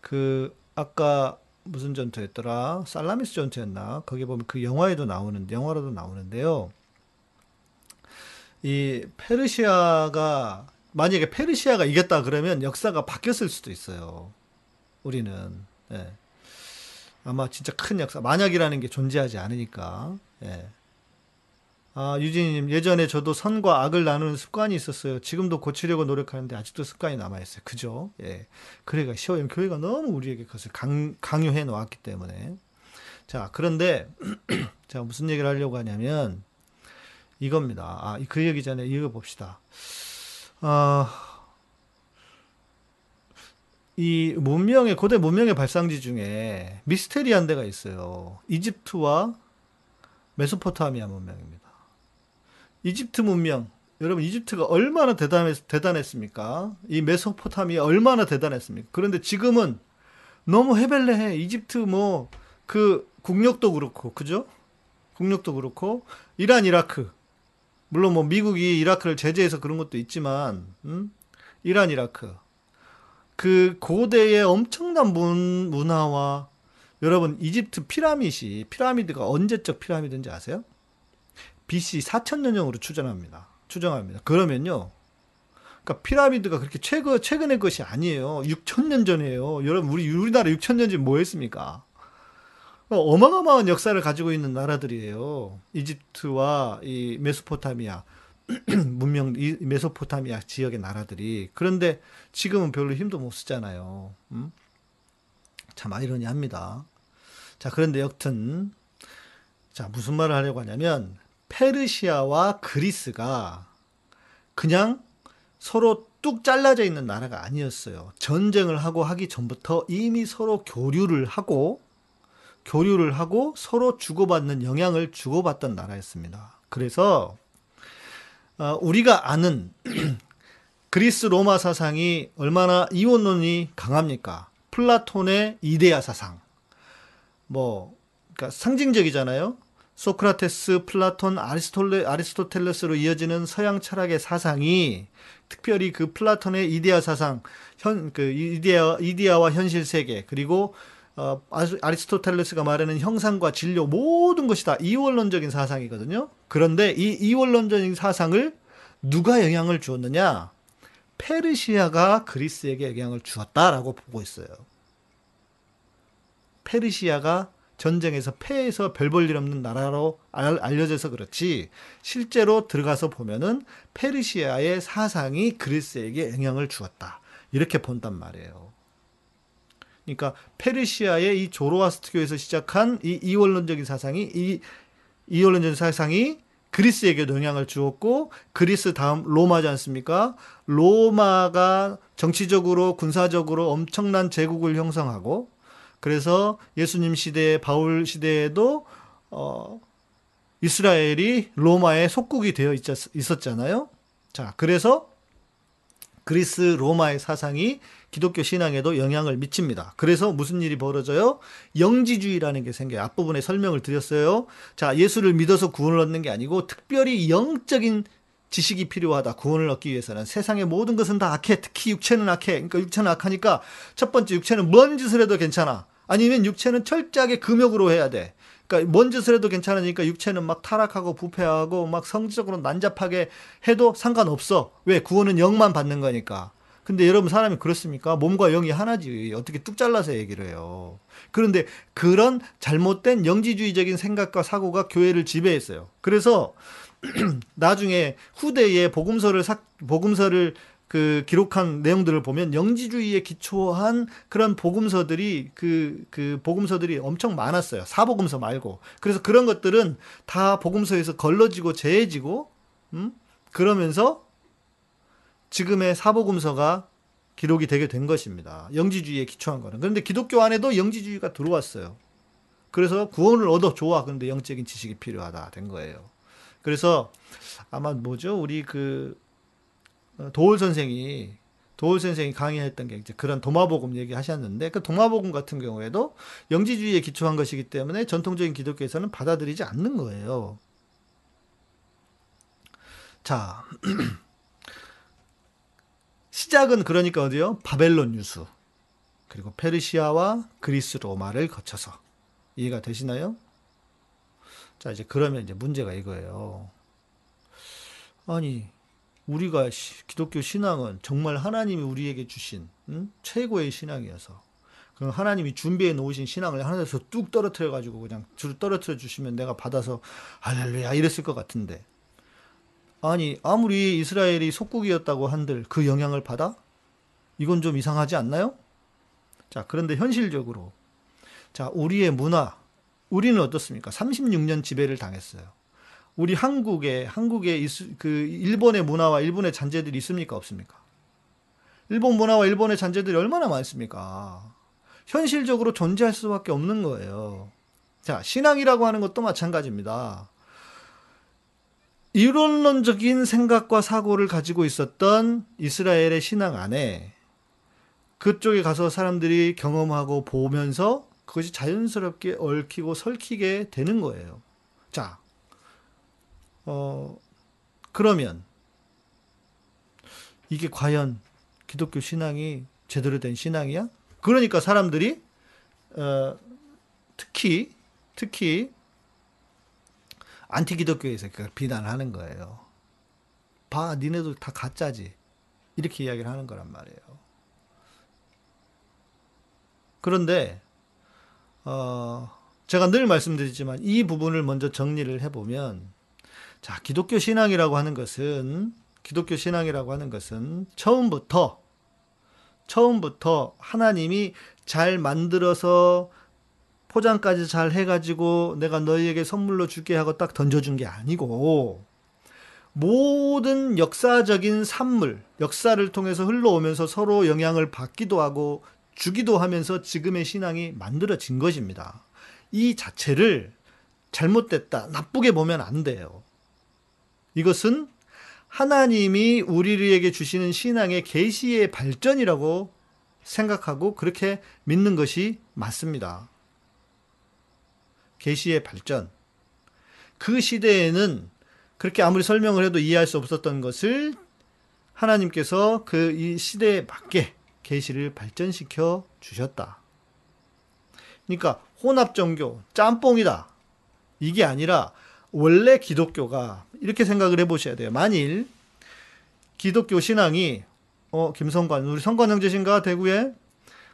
그 아까 무슨 전투였더라? 살라미스 전투였나? 거기 보면 그 영화에도 나오는데 영화로도 나오는데요. 이 페르시아가 만약에 페르시아가 이겼다 그러면 역사가 바뀌었을 수도 있어요. 우리는. 네. 아마 진짜 큰 역사, 만약이라는 게 존재하지 않으니까. 예. 아, 유진님, 예전에 저도 선과 악을 나누는 습관이 있었어요. 지금도 고치려고 노력하는데 아직도 습관이 남아있어요. 그죠? 예. 그래가 시오엠 교회가 너무 우리에게 그것을 강, 강요해 놓았기 때문에. 자, 그런데, 자, 무슨 얘기를 하려고 하냐면, 이겁니다. 아, 그 얘기 전에 읽어봅시다. 아, 이 문명의 고대 문명의 발상지 중에 미스테리한 데가 있어요. 이집트와 메소포타미아 문명입니다. 이집트 문명 여러분 이집트가 얼마나 대단했, 대단했습니까? 이 메소포타미아 얼마나 대단했습니까? 그런데 지금은 너무 헤벨레해. 이집트 뭐 그 국력도 그렇고 그죠? 국력도 그렇고 이란 이라크 물론 뭐 미국이 이라크를 제재해서 그런 것도 있지만 음? 이란 이라크 그 고대의 엄청난 문, 문화와 여러분 이집트 피라미드 피라미드가 언제적 피라미드인지 아세요? BC 4000년형으로 추정합니다. 추정합니다. 그러면요. 그러니까 피라미드가 그렇게 최근 최근의 것이 아니에요. 6000년 전이에요. 여러분 우리 우리나라 6000년 전 뭐 했습니까? 어마어마한 역사를 가지고 있는 나라들이에요. 이집트와 이 메소포타미아. 문명 이 메소포타미아 지역의 나라들이 그런데 지금은 별로 힘도 못 쓰잖아요. 음? 참 아이러니합니다. 자 그런데 여튼 자 무슨 말을 하려고 하냐면 페르시아와 그리스가 그냥 서로 뚝 잘라져 있는 나라가 아니었어요. 전쟁을 하고 하기 전부터 이미 서로 교류를 하고 교류를 하고 서로 주고받는 영향을 주고받던 나라였습니다. 그래서 어, 우리가 아는 그리스 로마 사상이 얼마나 이원론이 강합니까? 플라톤의 이데아 사상. 뭐, 그러니까 상징적이잖아요. 소크라테스, 플라톤, 아리스톨레, 아리스토텔레스로 이어지는 서양 철학의 사상이 특별히 그 플라톤의 이데아 사상, 현, 그 이데아, 이데아와 현실 세계, 그리고 어, 아리스토텔레스가 말하는 형상과 질료 모든 것이 다 이원론적인 사상이거든요. 그런데 이 이원론적인 사상을 누가 영향을 주었느냐? 페르시아가 그리스에게 영향을 주었다라고 보고 있어요. 페르시아가 전쟁에서 패해서 별 볼 일 없는 나라로 알려져서 그렇지 실제로 들어가서 보면은 페르시아의 사상이 그리스에게 영향을 주었다. 이렇게 본단 말이에요. 그러니까 페르시아의 이 조로아스트교에서 시작한 이 이원론적인 사상이 이 이원론적인 사상이 그리스에게 영향을 주었고 그리스 다음 로마지 않습니까? 로마가 정치적으로 군사적으로 엄청난 제국을 형성하고 그래서 예수님 시대 바울 시대에도 어 이스라엘이 로마의 속국이 되어 있었잖아요. 자, 그래서 그리스 로마의 사상이 기독교 신앙에도 영향을 미칩니다. 그래서 무슨 일이 벌어져요? 영지주의라는 게 생겨요. 앞부분에 설명을 드렸어요. 자, 예수를 믿어서 구원을 얻는 게 아니고 특별히 영적인 지식이 필요하다. 구원을 얻기 위해서는 세상의 모든 것은 다 악해. 특히 육체는 악해. 그러니까 육체는 악하니까 첫 번째 육체는 뭔 짓을 해도 괜찮아. 아니면 육체는 철저하게 금욕으로 해야 돼. 그러니까 뭔 짓을 해도 괜찮으니까 육체는 막 타락하고 부패하고 막 성적으로 난잡하게 해도 상관없어. 왜? 구원은 영만 받는 거니까. 근데 여러분 사람이 그렇습니까? 몸과 영이 하나지. 어떻게 뚝 잘라서 얘기를 해요. 그런데 그런 잘못된 영지주의적인 생각과 사고가 교회를 지배했어요. 그래서 나중에 후대에 복음서를 사, 복음서를 그 기록한 내용들을 보면 영지주의에 기초한 그런 복음서들이 그, 그 복음서들이 엄청 많았어요. 사복음서 말고. 그래서 그런 것들은 다 복음서에서 걸러지고 재해지고, 음? 그러면서 지금의 사복음서가 기록이 되게 된 것입니다. 영지주의에 기초한 거는. 그런데 기독교 안에도 영지주의가 들어왔어요. 그래서 구원을 얻어 좋아. 그런데 영적인 지식이 필요하다 된 거예요. 그래서 아마 뭐죠? 우리 그 어, 도울 선생이 도울 선생이 강의했던 게 이제 그런 도마복음 얘기하셨는데 그 도마복음 같은 경우에도 영지주의에 기초한 것이기 때문에 전통적인 기독교에서는 받아들이지 않는 거예요. 자, 시작은 그러니까 어디요? 바벨론 유수. 그리고 페르시아와 그리스 로마를 거쳐서 이해가 되시나요? 자, 이제 그러면 이제 문제가 이거예요. 아니, 우리가 기독교 신앙은 정말 하나님이 우리에게 주신 응? 최고의 신앙이어서 그 하나님이 준비해 놓으신 신앙을 하늘에서 뚝 떨어뜨려 가지고 그냥 줄 떨어뜨려 주시면 내가 받아서 할렐루야 이랬을 것 같은데 아니 아무리 이스라엘이 속국이었다고 한들 그 영향을 받아? 이건 좀 이상하지 않나요? 자 그런데 현실적으로 자 우리의 문화 우리는 어떻습니까? 36년 지배를 당했어요. 우리 한국에 한국에 그 일본의 문화와 일본의 잔재들이 있습니까 없습니까? 일본 문화와 일본의 잔재들이 얼마나 많습니까? 현실적으로 존재할 수밖에 없는 거예요. 자, 신앙이라고 하는 것도 마찬가지입니다. 이론론적인 생각과 사고를 가지고 있었던 이스라엘의 신앙 안에 그쪽에 가서 사람들이 경험하고 보면서 그것이 자연스럽게 얽히고 설키게 되는 거예요. 자, 어, 그러면 이게 과연 기독교 신앙이 제대로 된 신앙이야? 그러니까 사람들이 어, 특히 특히 안티기독교에서 비난하는 거예요. 봐, 니네도 다 가짜지. 이렇게 이야기를 하는 거란 말이에요. 그런데 어, 제가 늘 말씀드리지만 이 부분을 먼저 정리를 해보면 자 기독교 신앙이라고 하는 것은 기독교 신앙이라고 하는 것은 처음부터 처음부터 하나님이 잘 만들어서 포장까지 잘 해가지고 내가 너희에게 선물로 줄게 하고 딱 던져준 게 아니고 모든 역사적인 산물, 역사를 통해서 흘러오면서 서로 영향을 받기도 하고 주기도 하면서 지금의 신앙이 만들어진 것입니다. 이 자체를 잘못됐다, 나쁘게 보면 안 돼요. 이것은 하나님이 우리에게 주시는 신앙의 계시의 발전이라고 생각하고 그렇게 믿는 것이 맞습니다. 계시의 발전. 그 시대에는 그렇게 아무리 설명을 해도 이해할 수 없었던 것을 하나님께서 그 이 시대에 맞게 계시를 발전시켜 주셨다. 그러니까 혼합 종교 짬뽕이다. 이게 아니라 원래 기독교가 이렇게 생각을 해 보셔야 돼요. 만일 기독교 신앙이 어 김성관 우리 성관 형제신가 대구에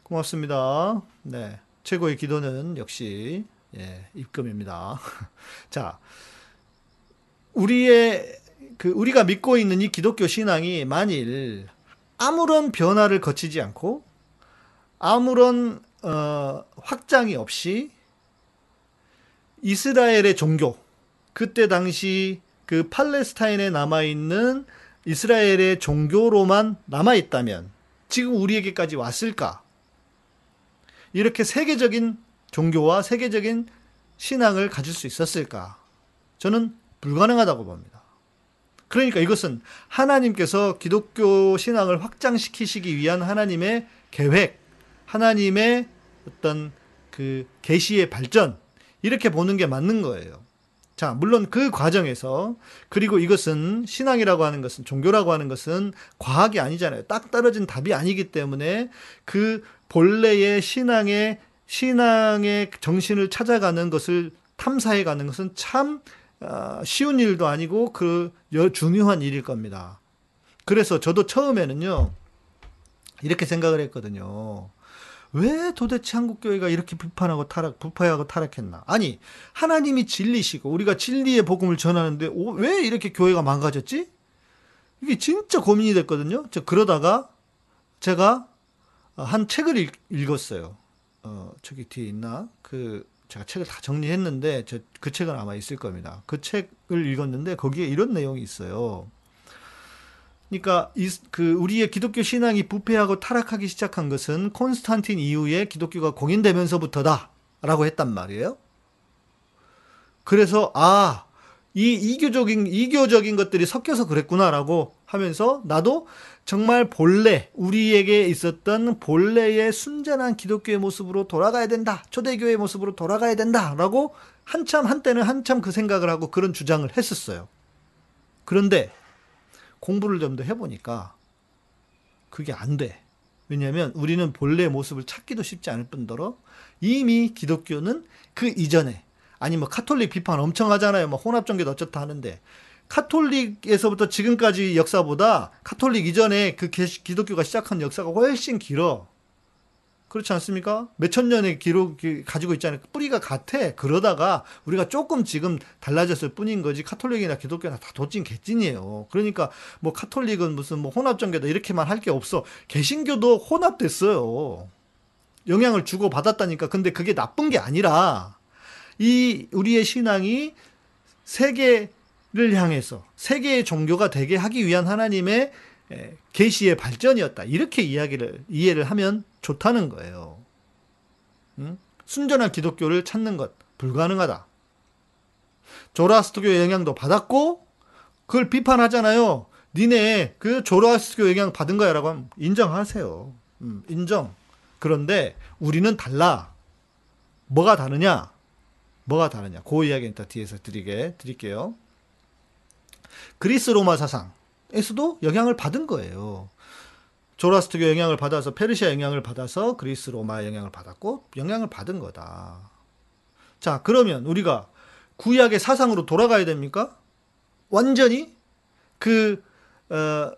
고맙습니다. 네 최고의 기도는 역시 예, 입금입니다. 자 우리의 그 우리가 믿고 있는 이 기독교 신앙이 만일 아무런 변화를 거치지 않고 아무런 어, 확장이 없이 이스라엘의 종교 그때 당시 그 팔레스타인에 남아 있는 이스라엘의 종교로만 남아 있다면 지금 우리에게까지 왔을까? 이렇게 세계적인 종교와 세계적인 신앙을 가질 수 있었을까? 저는 불가능하다고 봅니다. 그러니까 이것은 하나님께서 기독교 신앙을 확장시키시기 위한 하나님의 계획, 하나님의 어떤 그 계시의 발전 이렇게 보는 게 맞는 거예요. 자, 물론 그 과정에서 그리고 이것은 신앙이라고 하는 것은 종교라고 하는 것은 과학이 아니잖아요. 딱 떨어진 답이 아니기 때문에 그 본래의 신앙의 신앙의 정신을 찾아가는 것을 탐사해 가는 것은 참 아, 쉬운 일도 아니고 그 중요한 일일 겁니다. 그래서 저도 처음에는요, 이렇게 생각을 했거든요. 왜 도대체 한국교회가 이렇게 비판하고 타락, 부패하고 타락했나? 아니, 하나님이 진리시고, 우리가 진리의 복음을 전하는데, 왜 이렇게 교회가 망가졌지? 이게 진짜 고민이 됐거든요. 저 그러다가 제가 한 책을 읽, 읽었어요. 어, 저기 뒤에 있나? 그, 제가 책을 다 정리했는데, 저, 그 책은 아마 있을 겁니다. 그 책을 읽었는데, 거기에 이런 내용이 있어요. 그러니까 이, 그 우리의 기독교 신앙이 부패하고 타락하기 시작한 것은 콘스탄틴 이후에 기독교가 공인되면서부터다라고 했단 말이에요. 그래서 아, 이 이교적인 이교적인 것들이 섞여서 그랬구나라고 하면서 나도 정말 본래 우리에게 있었던 본래의 순전한 기독교의 모습으로 돌아가야 된다. 초대교회의 모습으로 돌아가야 된다라고 한참 한때는 한참 그 생각을 하고 그런 주장을 했었어요. 그런데 공부를 좀 더 해보니까 그게 안 돼. 왜냐하면 우리는 본래의 모습을 찾기도 쉽지 않을 뿐더러 이미 기독교는 그 이전에 아니 뭐 카톨릭 비판 엄청 하잖아요. 뭐 혼합 종교다 어쩐다 하는데 카톨릭에서부터 지금까지 역사보다 카톨릭 이전에 그 기독교가 시작한 역사가 훨씬 길어. 그렇지 않습니까? 몇천 년의 기록이 가지고 있잖아요. 뿌리가 같아. 그러다가 우리가 조금 지금 달라졌을 뿐인 거지. 카톨릭이나 기독교나 다 도찐 개찐이에요. 그러니까 뭐 카톨릭은 무슨 뭐 혼합종교다 이렇게만 할 게 없어. 개신교도 혼합됐어요. 영향을 주고 받았다니까. 근데 그게 나쁜 게 아니라 이 우리의 신앙이 세계 를 향해서 세계의 종교가 되게 하기 위한 하나님의 계시의 발전이었다. 이렇게 이야기를 이해를 하면 좋다는 거예요. 응? 순전한 기독교를 찾는 것 불가능하다. 조라스트교 영향도 받았고 그걸 비판하잖아요. 니네 그 조라스트교 영향 받은 거야라고 하면 인정하세요. 음, 인정. 그런데 우리는 달라. 뭐가 다르냐? 뭐가 다르냐? 그 이야기는 다 뒤에서 드리게 드릴게요. 그리스 로마 사상에서도 영향을 받은 거예요. 조라스트교 영향을 받아서 페르시아 영향을 받아서 그리스 로마 영향을 받았고 영향을 받은 거다. 자, 그러면 우리가 구약의 사상으로 돌아가야 됩니까? 완전히 그 어,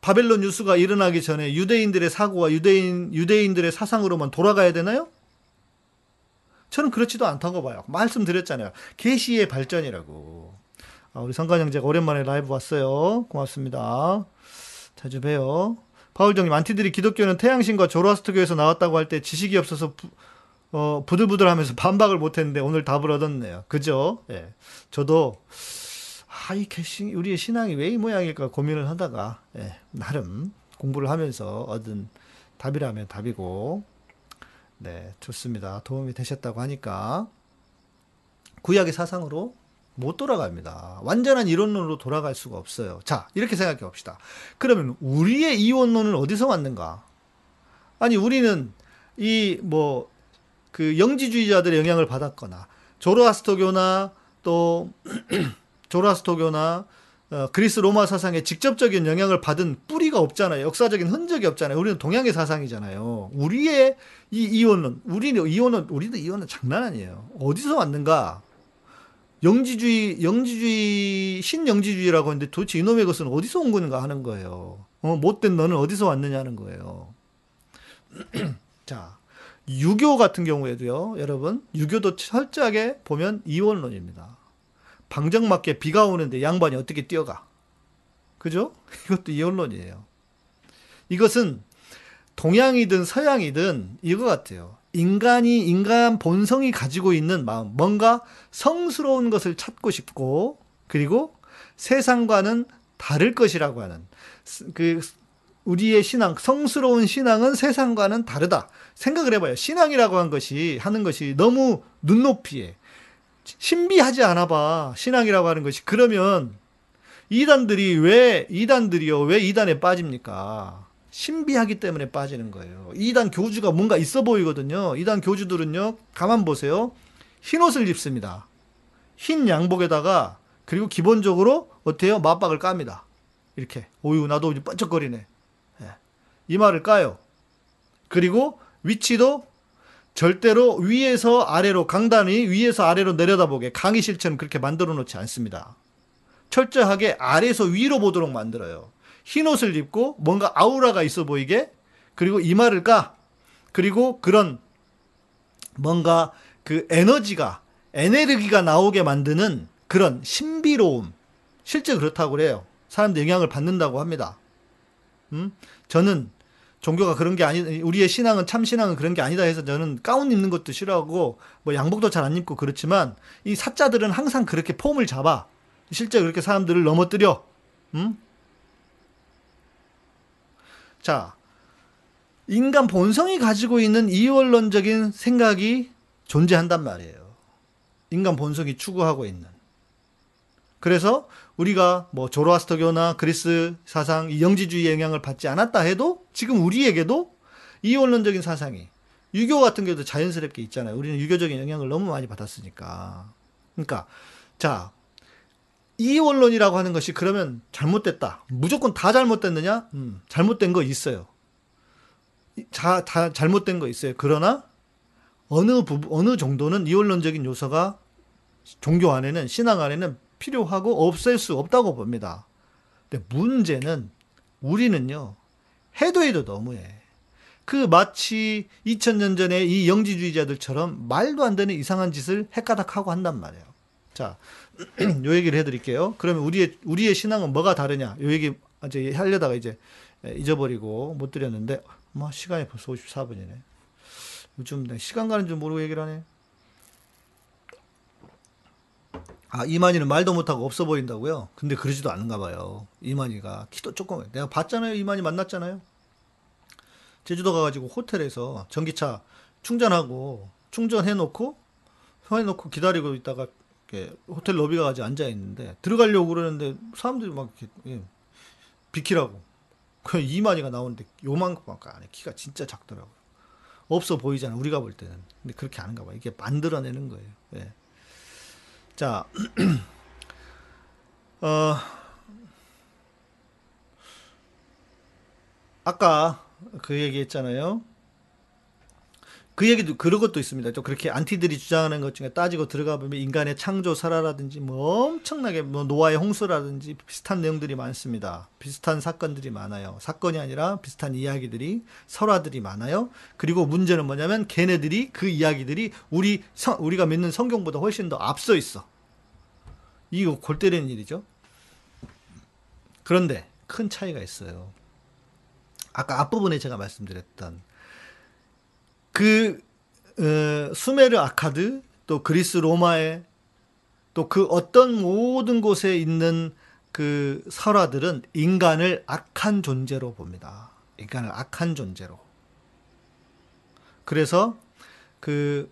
바벨론 뉴스가 일어나기 전에 유대인들의 사고와 유대인 유대인들의 사상으로만 돌아가야 되나요? 저는 그렇지도 않다고 봐요. 말씀드렸잖아요. 계시의 발전이라고. 아, 우리 성관 형제가 오랜만에 라이브 왔어요. 고맙습니다. 자주 봬요. 파울정님, 안티들이 기독교는 태양신과 조로아스트교에서 나왔다고 할 때 지식이 없어서 부, 어, 부들부들 하면서 반박을 못했는데 오늘 답을 얻었네요. 그죠? 예. 저도 아, 이 개신 우리의 신앙이 왜 이 모양일까 고민을 하다가 예, 나름 공부를 하면서 얻은 답이라면 답이고 네, 좋습니다. 도움이 되셨다고 하니까 구약의 사상으로 못 돌아갑니다. 완전한 이론론으로 돌아갈 수가 없어요. 자, 이렇게 생각해 봅시다. 그러면 우리의 이원론은 어디서 왔는가? 아니, 우리는 이 뭐 그 영지주의자들의 영향을 받았거나 조로아스터교나 또 조로아스터교나 어, 그리스 로마 사상에 직접적인 영향을 받은 뿌리가 없잖아요. 역사적인 흔적이 없잖아요. 우리는 동양의 사상이잖아요. 우리의 이 이원론, 우리는 이원론, 우리도 이원론 장난 아니에요. 어디서 왔는가? 영지주의, 영지주의, 신영지주의라고 하는데 도대체 이놈의 것은 어디서 온 건가 하는 거예요. 어, 못된 너는 어디서 왔느냐 하는 거예요. 자, 유교 같은 경우에도요, 여러분, 유교도 철저하게 보면 이원론입니다. 방정맞게 비가 오는데 양반이 어떻게 뛰어가? 그죠? 이것도 이원론이에요. 이것은 동양이든 서양이든 이거 같아요. 인간이 인간 본성이 가지고 있는 마음, 뭔가 성스러운 것을 찾고 싶고 그리고 세상과는 다를 것이라고 하는 그 우리의 신앙, 성스러운 신앙은 세상과는 다르다. 생각을 해봐요. 신앙이라고 한 것이 하는 것이 너무 눈높이에 신비하지 않아 봐. 신앙이라고 하는 것이. 그러면 이단들이 왜, 이단들이요. 왜 이단에 빠집니까? 신비하기 때문에 빠지는 거예요. 이단 교주가 뭔가 있어 보이거든요. 이단 교주들은요. 가만 보세요. 흰 옷을 입습니다. 흰 양복에다가 그리고 기본적으로 어때요? 맞박을 깝니다. 이렇게. 오유 나도 번쩍거리네. 예. 이마를 까요. 그리고 위치도 절대로 위에서 아래로 강단이 위에서 아래로 내려다보게 강의 실체는 그렇게 만들어 놓지 않습니다. 철저하게 아래에서 위로 보도록 만들어요. 흰 옷을 입고 뭔가 아우라가 있어 보이게 그리고 이마를 까 그리고 그런 뭔가 그 에너지가 에네르기가 나오게 만드는 그런 신비로움 실제 그렇다고 그래요. 사람들 영향을 받는다고 합니다. 음? 저는 종교가 그런 게 아니, 우리의 신앙은 참 신앙은 그런 게 아니다 해서 저는 가운 입는 것도 싫어하고 뭐 양복도 잘 안 입고 그렇지만 이 사자들은 항상 그렇게 폼을 잡아. 실제 그렇게 사람들을 넘어뜨려. 음? 자, 인간 본성이 가지고 있는 이원론적인 생각이 존재한단 말이에요. 인간 본성이 추구하고 있는. 그래서 우리가 뭐 조로아스터교나 그리스 사상, 영지주의 영향을 받지 않았다 해도 지금 우리에게도 이원론적인 사상이 유교 같은 경우도 자연스럽게 있잖아요. 우리는 유교적인 영향을 너무 많이 받았으니까. 그러니까 자 이 원론이라고 하는 것이 그러면 잘못됐다. 무조건 다 잘못됐느냐? 음, 잘못된 거 있어요. 자, 다 잘못된 거 있어요. 그러나 어느 부분, 어느 정도는 이원론적인 요소가 종교 안에는 신앙 안에는 필요하고 없앨 수 없다고 봅니다. 근데 문제는 우리는요, 해도 해도 너무해. 그 마치 2000년 전에 이 영지주의자들처럼 말도 안 되는 이상한 짓을 헷가닥하고 한단 말이에요. 자, 요 얘기를 해드릴게요. 그러면 우리의 우리의 신앙은 뭐가 다르냐? 요 얘기 이제 하려다가 이제 잊어버리고 못 드렸는데, 뭐 시간이 벌써 54분이네. 요즘 시간 가는 줄 모르고 얘기를 하네. 아, 이만희는 말도 못하고 없어 보인다고요? 근데 그러지도 않은가 봐요. 이만희가. 키도 조금, 내가 봤잖아요. 이만희 만났잖아요. 제주도 가가지고 호텔에서 전기차 충전하고, 충전해놓고, 해놓고 기다리고 있다가, 호텔 로비 가 가지고 앉아 있는데, 들어가려고 그러는데, 사람들이 막 이렇게, 예, 비키라고. 그 이만희가 나오는데, 요만큼밖에 안 해. 키가 진짜 작더라고요. 없어 보이잖아. 우리가 볼 때는. 근데 그렇게 하는가 봐. 이게 만들어내는 거예요. 예. 자, 어, 아까 그 얘기 했잖아요. 그 얘기도 그런 것도 있습니다. 또 그렇게 안티들이 주장하는 것 중에 따지고 들어가 보면 인간의 창조 설화라든지 뭐 엄청나게 뭐 노아의 홍수라든지 비슷한 내용들이 많습니다. 비슷한 사건들이 많아요. 사건이 아니라 비슷한 이야기들이 설화들이 많아요. 그리고 문제는 뭐냐면 걔네들이 그 이야기들이 우리 성, 우리가 믿는 성경보다 훨씬 더 앞서 있어. 이거 골 때리는 일이죠. 그런데 큰 차이가 있어요. 아까 앞부분에 제가 말씀드렸던 그 어, 수메르 아카드 또 그리스 로마의 또 그 어떤 모든 곳에 있는 그 설화들은 인간을 악한 존재로 봅니다. 인간을 악한 존재로. 그래서 그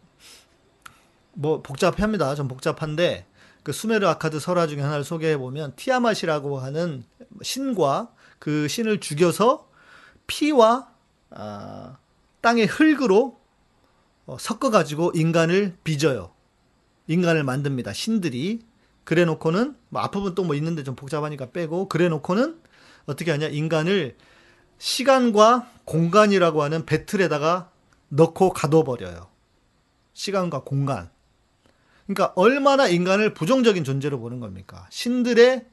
뭐 복잡합니다. 좀 복잡한데 그 수메르 아카드 설화 중에 하나를 소개해 보면 티아맛이라고 하는 신과 그 신을 죽여서 피와 아, 땅의 흙으로 어, 섞어가지고 인간을 빚어요. 인간을 만듭니다. 신들이. 그래 놓고는, 뭐 앞부분 또 뭐 있는데 좀 복잡하니까 빼고, 그래 놓고는 어떻게 하냐. 인간을 시간과 공간이라고 하는 배틀에다가 넣고 가둬버려요. 시간과 공간. 그러니까 얼마나 인간을 부정적인 존재로 보는 겁니까? 신들의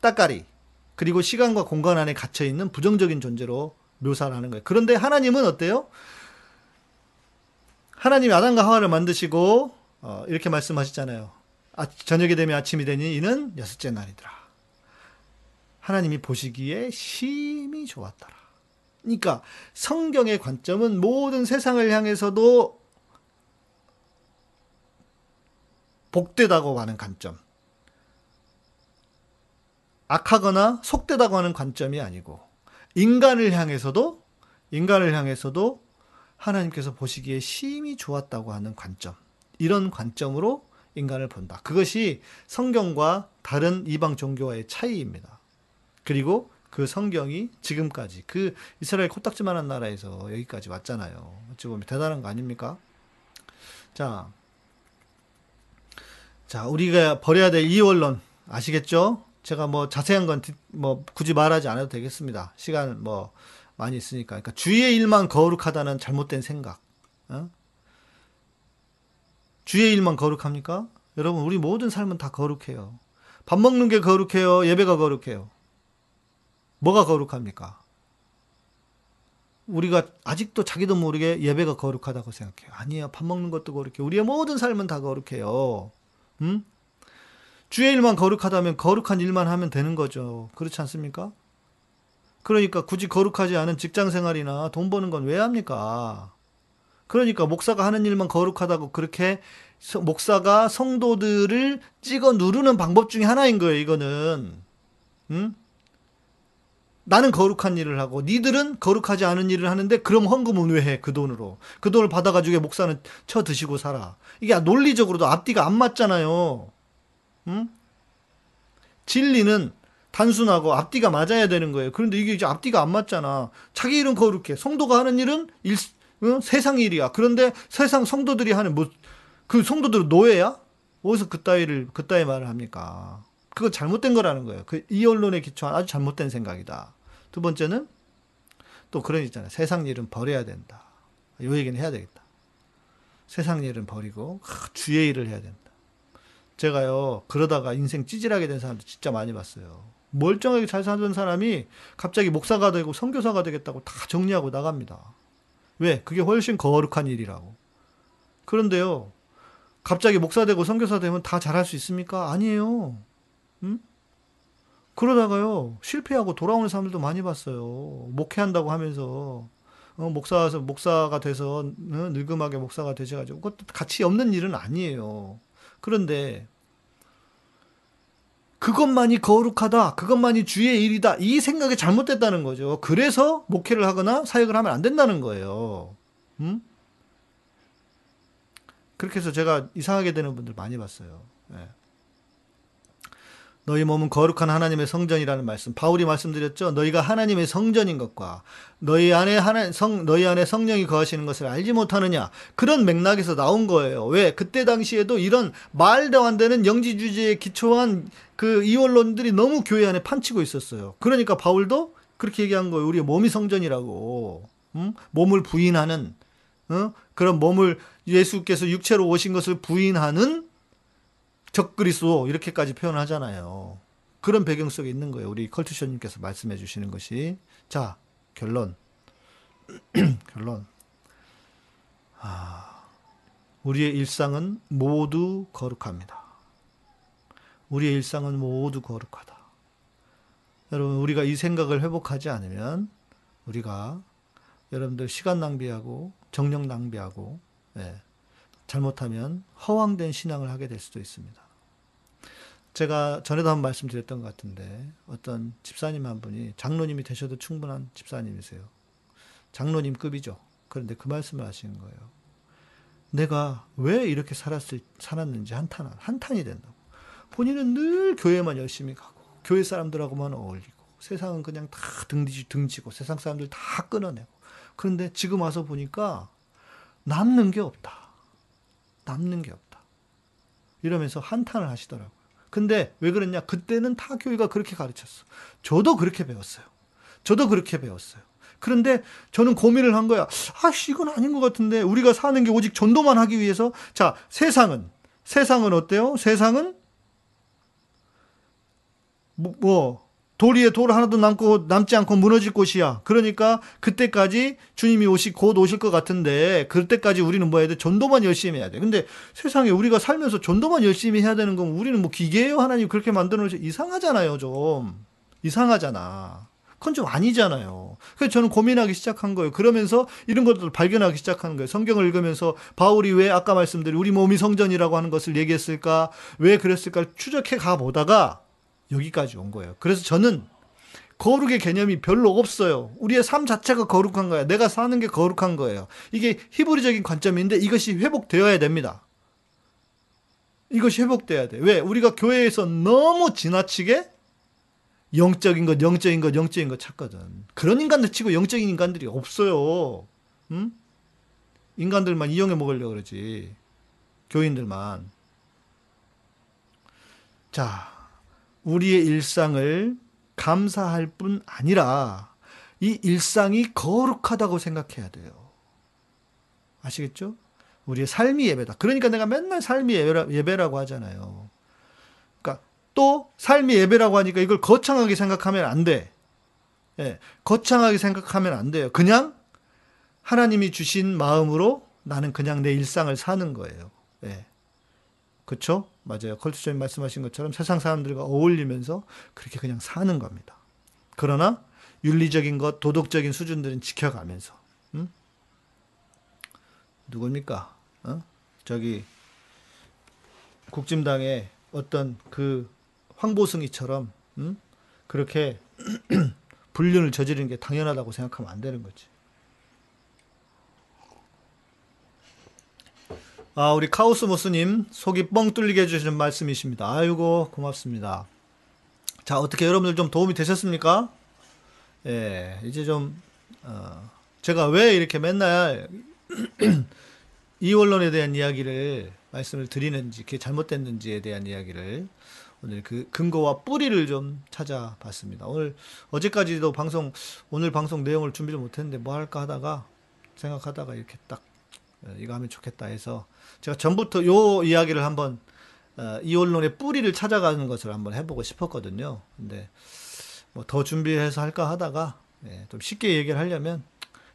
따까리. 그리고 시간과 공간 안에 갇혀 있는 부정적인 존재로 묘사를 하는 거예요. 그런데 하나님은 어때요? 하나님이 아담과 하와를 만드시고 어, 이렇게 말씀하시잖아요. 아, 저녁이 되면 아침이 되니 이는 여섯째 날이더라. 하나님이 보시기에 심히 좋았더라. 그러니까 성경의 관점은 모든 세상을 향해서도 복되다고 하는 관점. 악하거나 속되다고 하는 관점이 아니고 인간을 향해서도 인간을 향해서도 하나님께서 보시기에 심히 좋았다고 하는 관점. 이런 관점으로 인간을 본다. 그것이 성경과 다른 이방 종교와의 차이입니다. 그리고 그 성경이 지금까지 그 이스라엘 코딱지만한 나라에서 여기까지 왔잖아요. 어찌 보면 대단한 거 아닙니까? 자, 자 우리가 버려야 될 이원론 아시겠죠? 제가 뭐 자세한 건 뭐 굳이 말하지 않아도 되겠습니다. 시간 뭐 많이 있으니까. 그러니까 주의 일만 거룩하다는 잘못된 생각. 어? 주의 일만 거룩합니까? 여러분, 우리 모든 삶은 다 거룩해요. 밥 먹는 게 거룩해요. 예배가 거룩해요. 뭐가 거룩합니까? 우리가 아직도 자기도 모르게 예배가 거룩하다고 생각해요. 아니에요. 밥 먹는 것도 거룩해요. 우리의 모든 삶은 다 거룩해요. 음? 주의 일만 거룩하다면 거룩한 일만 하면 되는 거죠. 그렇지 않습니까? 그러니까 굳이 거룩하지 않은 직장 생활이나 돈 버는 건 왜 합니까? 그러니까 목사가 하는 일만 거룩하다고 그렇게 목사가 성도들을 찍어 누르는 방법 중에 하나인 거예요, 이거는. 응? 나는 거룩한 일을 하고 니들은 거룩하지 않은 일을 하는데 그럼 헌금은 왜 해? 그 돈으로. 그 돈을 받아 가지고 목사는 쳐 드시고 살아. 이게 논리적으로도 앞뒤가 안 맞잖아요. 응? 진리는 단순하고 앞뒤가 맞아야 되는 거예요. 그런데 이게 이제 앞뒤가 안 맞잖아. 자기 일은 거룩해. 성도가 하는 일은 일, 어? 세상 일이야. 그런데 세상 성도들이 하는 뭐, 그 성도들은 노예야? 어디서 그따위를, 그따위 말을 합니까? 그거 잘못된 거라는 거예요. 그, 이 언론에 기초한 아주 잘못된 생각이다. 두 번째는 또 그런 있잖아요. 세상 일은 버려야 된다. 요 얘기는 해야 되겠다. 세상 일은 버리고, 주의 일을 해야 된다. 제가요, 그러다가 인생 찌질하게 된 사람들 진짜 많이 봤어요. 멀쩡하게 잘 사는 사람이 갑자기 목사가 되고 선교사가 되겠다고 다 정리하고 나갑니다. 왜? 그게 훨씬 거룩한 일이라고. 그런데요, 갑자기 목사 되고 선교사 되면 다 잘할 수 있습니까? 아니에요. 음? 그러다가요, 실패하고 돌아오는 사람들도 많이 봤어요. 목회한다고 하면서, 어, 목사서, 목사가 돼서, 어, 늙음하게 목사가 되셔가지고, 그것도 가치 없는 일은 아니에요. 그런데, 그것만이 거룩하다, 그것만이 주의 일이다, 이 생각이 잘못됐다는 거죠. 그래서 목회를 하거나 사역을 하면 안 된다는 거예요. 음? 그렇게 해서 제가 이상하게 되는 분들 많이 봤어요. 예. 너희 몸은 거룩한 하나님의 성전이라는 말씀. 바울이 말씀드렸죠. 너희가 하나님의 성전인 것과 너희 안에 하나 성 너희 안에 성령이 거하시는 것을 알지 못하느냐. 그런 맥락에서 나온 거예요. 왜? 그때 당시에도 이런 말도 안 되는 영지 주제에 기초한 그 이원론들이 너무 교회 안에 판치고 있었어요. 그러니까 바울도 그렇게 얘기한 거예요. 우리의 몸이 성전이라고. 음? 몸을 부인하는 어? 그런 몸을 예수께서 육체로 오신 것을 부인하는 적그리스도 이렇게까지 표현하잖아요. 그런 배경 속에 있는 거예요. 우리 컬투션님께서 말씀해 주시는 것이. 자, 결론. 결론. 아, 우리의 일상은 모두 거룩합니다. 우리의 일상은 모두 거룩하다. 여러분, 우리가 이 생각을 회복하지 않으면 우리가 여러분들 시간 낭비하고 정력 낭비하고 예, 잘못하면 허황된 신앙을 하게 될 수도 있습니다. 제가 전에도 한번 말씀드렸던 것 같은데 어떤 집사님 한 분이 장로님이 되셔도 충분한 집사님이세요. 장로님급이죠. 그런데 그 말씀을 하시는 거예요. 내가 왜 이렇게 살았을, 살았는지 한탄, 한탄이 된다고. 본인은 늘 교회만 열심히 가고, 교회 사람들하고만 어울리고, 세상은 그냥 다 등지, 등지고, 세상 사람들 다 끊어내고. 그런데 지금 와서 보니까 남는 게 없다. 남는 게 없다. 이러면서 한탄을 하시더라고요. 근데 왜 그랬냐? 그때는 타 교회가 그렇게 가르쳤어. 저도 그렇게 배웠어요. 저도 그렇게 배웠어요. 그런데 저는 고민을 한 거야. 아씨, 이건 아닌 것 같은데. 우리가 사는 게 오직 전도만 하기 위해서. 자, 세상은, 세상은 어때요? 세상은, 뭐, 뭐 돌 위에 돌 하나도 남고 남지 않고 무너질 곳이야. 그러니까 그때까지 주님이 오시 곧 오실 것 같은데 그때까지 우리는 뭐 해야 돼? 전도만 열심히 해야 돼. 근데 세상에 우리가 살면서 전도만 열심히 해야 되는 건 우리는 뭐 기계예요? 하나님 그렇게 만들어 놓으시 이상하잖아요, 좀. 이상하잖아. 그건 좀 아니잖아요. 그래서 저는 고민하기 시작한 거예요. 그러면서 이런 것들을 발견하기 시작하는 거예요. 성경을 읽으면서 바울이 왜 아까 말씀드린 우리 몸이 성전이라고 하는 것을 얘기했을까? 왜 그랬을까? 추적해 가 보다가 여기까지 온 거예요. 그래서 저는 거룩의 개념이 별로 없어요. 우리의 삶 자체가 거룩한 거야. 내가 사는 게 거룩한 거예요. 이게 히브리적인 관점인데 이것이 회복되어야 됩니다. 이것이 회복돼야 돼. 왜? 우리가 교회에서 너무 지나치게 영적인 것, 영적인 것, 영적인 것 찾거든. 그런 인간들 치고 영적인 인간들이 없어요. 응? 인간들만 이용해 먹으려고 그러지. 교인들만. 자, 우리의 일상을 감사할 뿐 아니라 이 일상이 거룩하다고 생각해야 돼요. 아시겠죠? 우리의 삶이 예배다. 그러니까 내가 맨날 삶이 예배라, 예배라고 하잖아요. 그러니까 또 삶이 예배라고 하니까 이걸 거창하게 생각하면 안 돼. 예, 거창하게 생각하면 안 돼요. 그냥 하나님이 주신 마음으로 나는 그냥 내 일상을 사는 거예요. 예. 그렇죠? 맞아요. 컬투쇼님 말씀하신 것처럼 세상 사람들과 어울리면서 그렇게 그냥 사는 겁니다. 그러나 윤리적인 것, 도덕적인 수준들은 지켜가면서. 음? 누굽니까? 어? 저기 국진당의 어떤 그 황보승이처럼 음? 그렇게 불륜을 저지르는 게 당연하다고 생각하면 안 되는 거지. 아, 우리 카오스모스님, 속이 뻥 뚫리게 해주시는 말씀이십니다. 아이고, 고맙습니다. 자, 어떻게 여러분들 좀 도움이 되셨습니까? 예, 이제 좀, 어, 제가 왜 이렇게 맨날 이 원론에 대한 이야기를 말씀을 드리는지, 그게 잘못됐는지에 대한 이야기를 오늘 그 근거와 뿌리를 좀 찾아봤습니다. 오늘, 어제까지도 방송, 오늘 방송 내용을 준비를 못했는데 뭐 할까 하다가 생각하다가 이렇게 딱 어, 이거 하면 좋겠다 해서 제가 전부터 요 이야기를 한번 어, 이 언론의 뿌리를 찾아가는 것을 한번 해보고 싶었거든요. 근데 뭐 더 준비해서 할까 하다가 예, 좀 쉽게 얘기를 하려면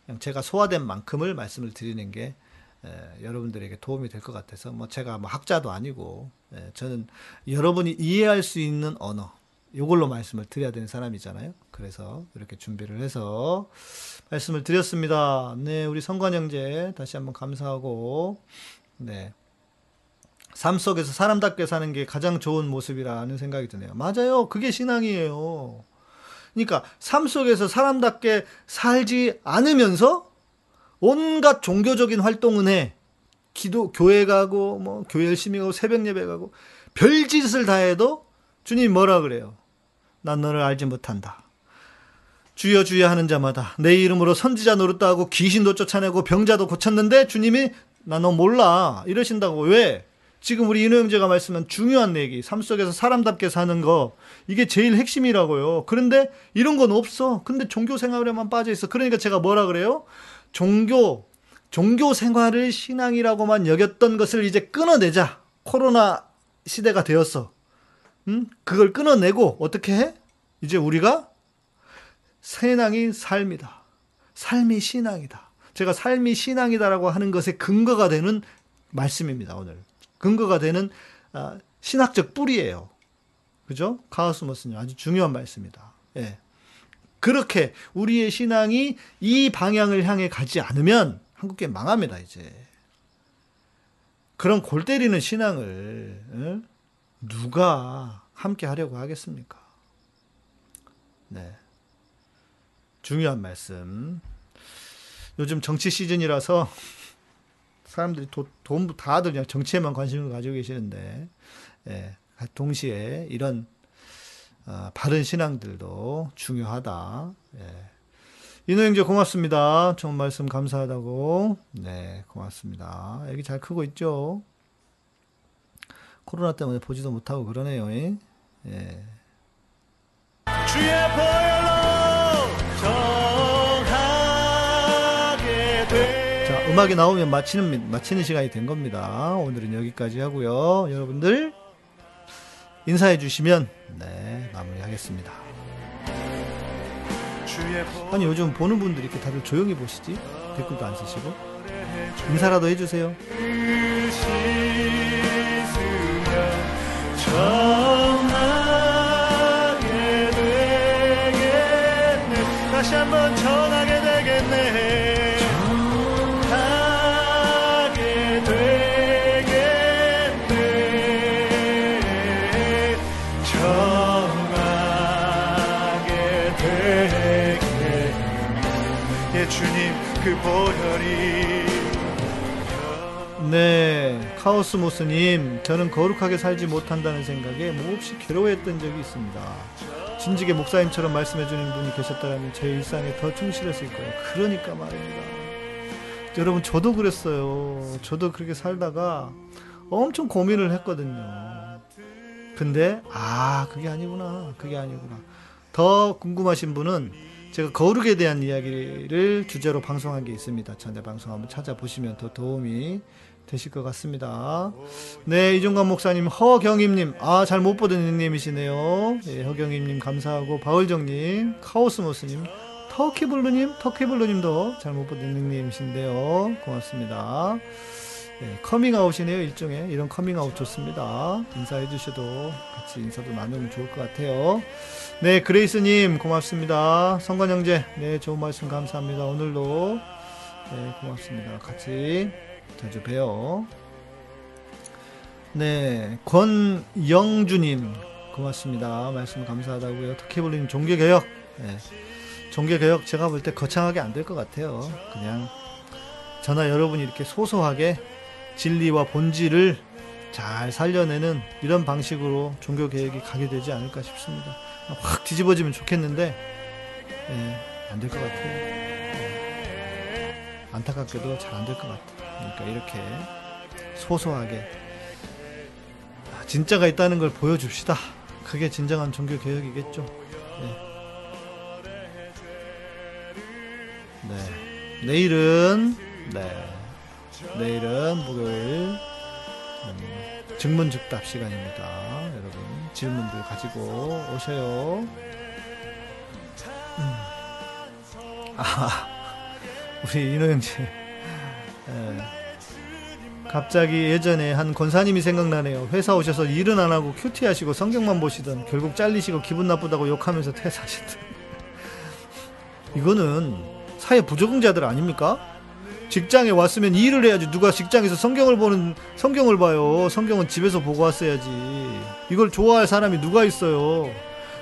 그냥 제가 소화된 만큼을 말씀을 드리는 게 에, 여러분들에게 도움이 될 것 같아서 뭐 제가 뭐 학자도 아니고 에, 저는 여러분이 이해할 수 있는 언어 이걸로 말씀을 드려야 되는 사람이잖아요. 그래서 이렇게 준비를 해서 말씀을 드렸습니다. 네, 우리 성관 형제 다시 한번 감사하고 네. 삶 속에서 사람답게 사는 게 가장 좋은 모습이라는 생각이 드네요. 맞아요. 그게 신앙이에요. 그러니까 삶 속에서 사람답게 살지 않으면서 온갖 종교적인 활동은 해. 기도 교회 가고 뭐 교회 열심히 가고 새벽 예배 가고 별짓을 다 해도 주님 뭐라 그래요? 난 너를 알지 못한다. 주여 주여 하는 자마다 내 이름으로 선지자 노릇도 하고 귀신도 쫓아내고 병자도 고쳤는데 주님이 나 너 몰라 이러신다고 왜? 지금 우리 인호 형제가 말씀한 중요한 얘기, 삶 속에서 사람답게 사는 거, 이게 제일 핵심이라고요. 그런데 이런 건 없어. 근데 종교 생활에만 빠져 있어. 그러니까 제가 뭐라 그래요? 종교, 종교 생활을 신앙이라고만 여겼던 것을 이제 끊어내자. 코로나 시대가 되었어. 음? 그걸 끊어내고 어떻게 해? 이제 우리가 신앙이 삶이다. 삶이 신앙이다. 제가 삶이 신앙이다라고 하는 것에 근거가 되는 말씀입니다, 오늘. 근거가 되는 아, 신학적 뿌리예요. 그죠? 카오스모스님 아주 중요한 말씀입니다. 예. 그렇게 우리의 신앙이 이 방향을 향해 가지 않으면 한국계 망합니다, 이제. 그런 골 때리는 신앙을 어? 누가 함께 하려고 하겠습니까? 네. 중요한 말씀. 요즘 정치 시즌이라서 사람들이 도, 돈 다들 그냥 정치에만 관심을 가지고 계시는데 예, 동시에 이런 어, 바른 신앙들도 중요하다. 예. 인호형제 고맙습니다. 좋은 말씀 감사하다고. 네, 고맙습니다. 애기 잘 크고 있죠? 코로나 때문에 보지도 못하고 그러네요. 예. 음악이 나오면 마치는, 마치는 시간이 된 겁니다. 오늘은 여기까지 하고요. 여러분들 인사해 주시면 네, 마무리하겠습니다. 아니 요즘 보는 분들이 이렇게 다들 조용히 보시지? 댓글도 안 쓰시고 인사라도 해주세요. 다시 한번 전 네, 카오스모스님, 저는 거룩하게 살지 못한다는 생각에 몹시 괴로워했던 적이 있습니다. 진직의 목사님처럼 말씀해주는 분이 계셨다면 제 일상에 더 충실했을 거예요. 그러니까 말입니다. 여러분, 저도 그랬어요. 저도 그렇게 살다가 엄청 고민을 했거든요. 근데, 아, 그게 아니구나. 그게 아니구나. 더 궁금하신 분은 제가 거룩에 대한 이야기를 주제로 방송한 게 있습니다. 전에 방송 한번 찾아보시면 더 도움이 되실 것 같습니다. 네, 이종관 목사님, 허경임님, 아, 잘 못 보던 닉네임이시네요. 예, 허경임님 감사하고, 바울정님, 카오스모스님, 터키블루님, 터키블루님도 잘 못 보던 닉네임이신데요. 고맙습니다. 예, 커밍아웃이네요, 일종의. 이런 커밍아웃 좋습니다. 인사해 주셔도 같이 인사도 나누면 좋을 것 같아요. 네, 그레이스님 고맙습니다. 성관 형제, 네, 좋은 말씀 감사합니다. 오늘도 네, 고맙습니다. 같이 자주 봬요. 네, 권영주님 고맙습니다. 말씀 감사하다고요. 터키블님 종교개혁, 네, 종교개혁 제가 볼 때 거창하게 안 될 것 같아요. 그냥 저나 여러분이 이렇게 소소하게 진리와 본질을 잘 살려내는 이런 방식으로 종교개혁이 가게 되지 않을까 싶습니다. 확 뒤집어지면 좋겠는데 예, 안될 것 같아요. 예. 안타깝게도 잘 안 될 것 같아요. 그러니까 이렇게 소소하게 아, 진짜가 있다는 걸 보여줍시다. 그게 진정한 종교 개혁이겠죠. 예. 네. 내일은 네. 내일은 목요일 음, 증문즉답 시간입니다. 여러분 질문들 가지고 오셔요. 음. 아, 우리 인호 형제. 예. 갑자기 예전에 한 권사님이 생각나네요. 회사 오셔서 일은 안 하고 큐티 하시고 성경만 보시던 결국 잘리시고 기분 나쁘다고 욕하면서 퇴사하셨던. 이거는 사회 부적응자들 아닙니까? 직장에 왔으면 일을 해야지 누가 직장에서 성경을 보는 성경을 봐요. 성경은 집에서 보고 왔어야지. 이걸 좋아할 사람이 누가 있어요?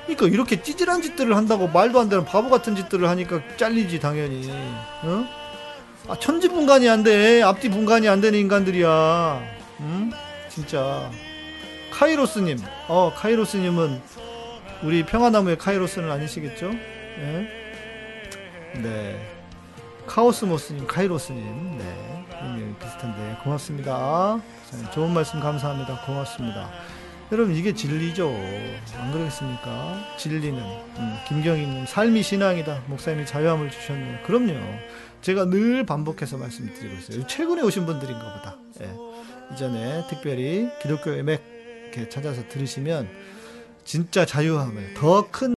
그러니까 이렇게 찌질한 짓들을 한다고 말도 안 되는 바보 같은 짓들을 하니까 잘리지 당연히. 어? 아, 천지 분간이 안 돼. 앞뒤 분간이 안 되는 인간들이야. 응? 진짜. 카이로스님. 어, 카이로스님은 우리 평화나무의 카이로스는 아니시겠죠? 예? 네. 카오스모스님, 카이로스님. 네. 이름이 비슷한데. 고맙습니다. 자, 좋은 말씀 감사합니다. 고맙습니다. 여러분, 이게 진리죠. 안 그러겠습니까? 진리는. 음, 김경희님, 삶이 신앙이다. 목사님이 자유함을 주셨네요. 그럼요. 제가 늘 반복해서 말씀드리고 있어요. 최근에 오신 분들인가 보다. 예. 이전에 특별히 기독교 음악 이렇게 찾아서 들으시면 진짜 자유함을 더큰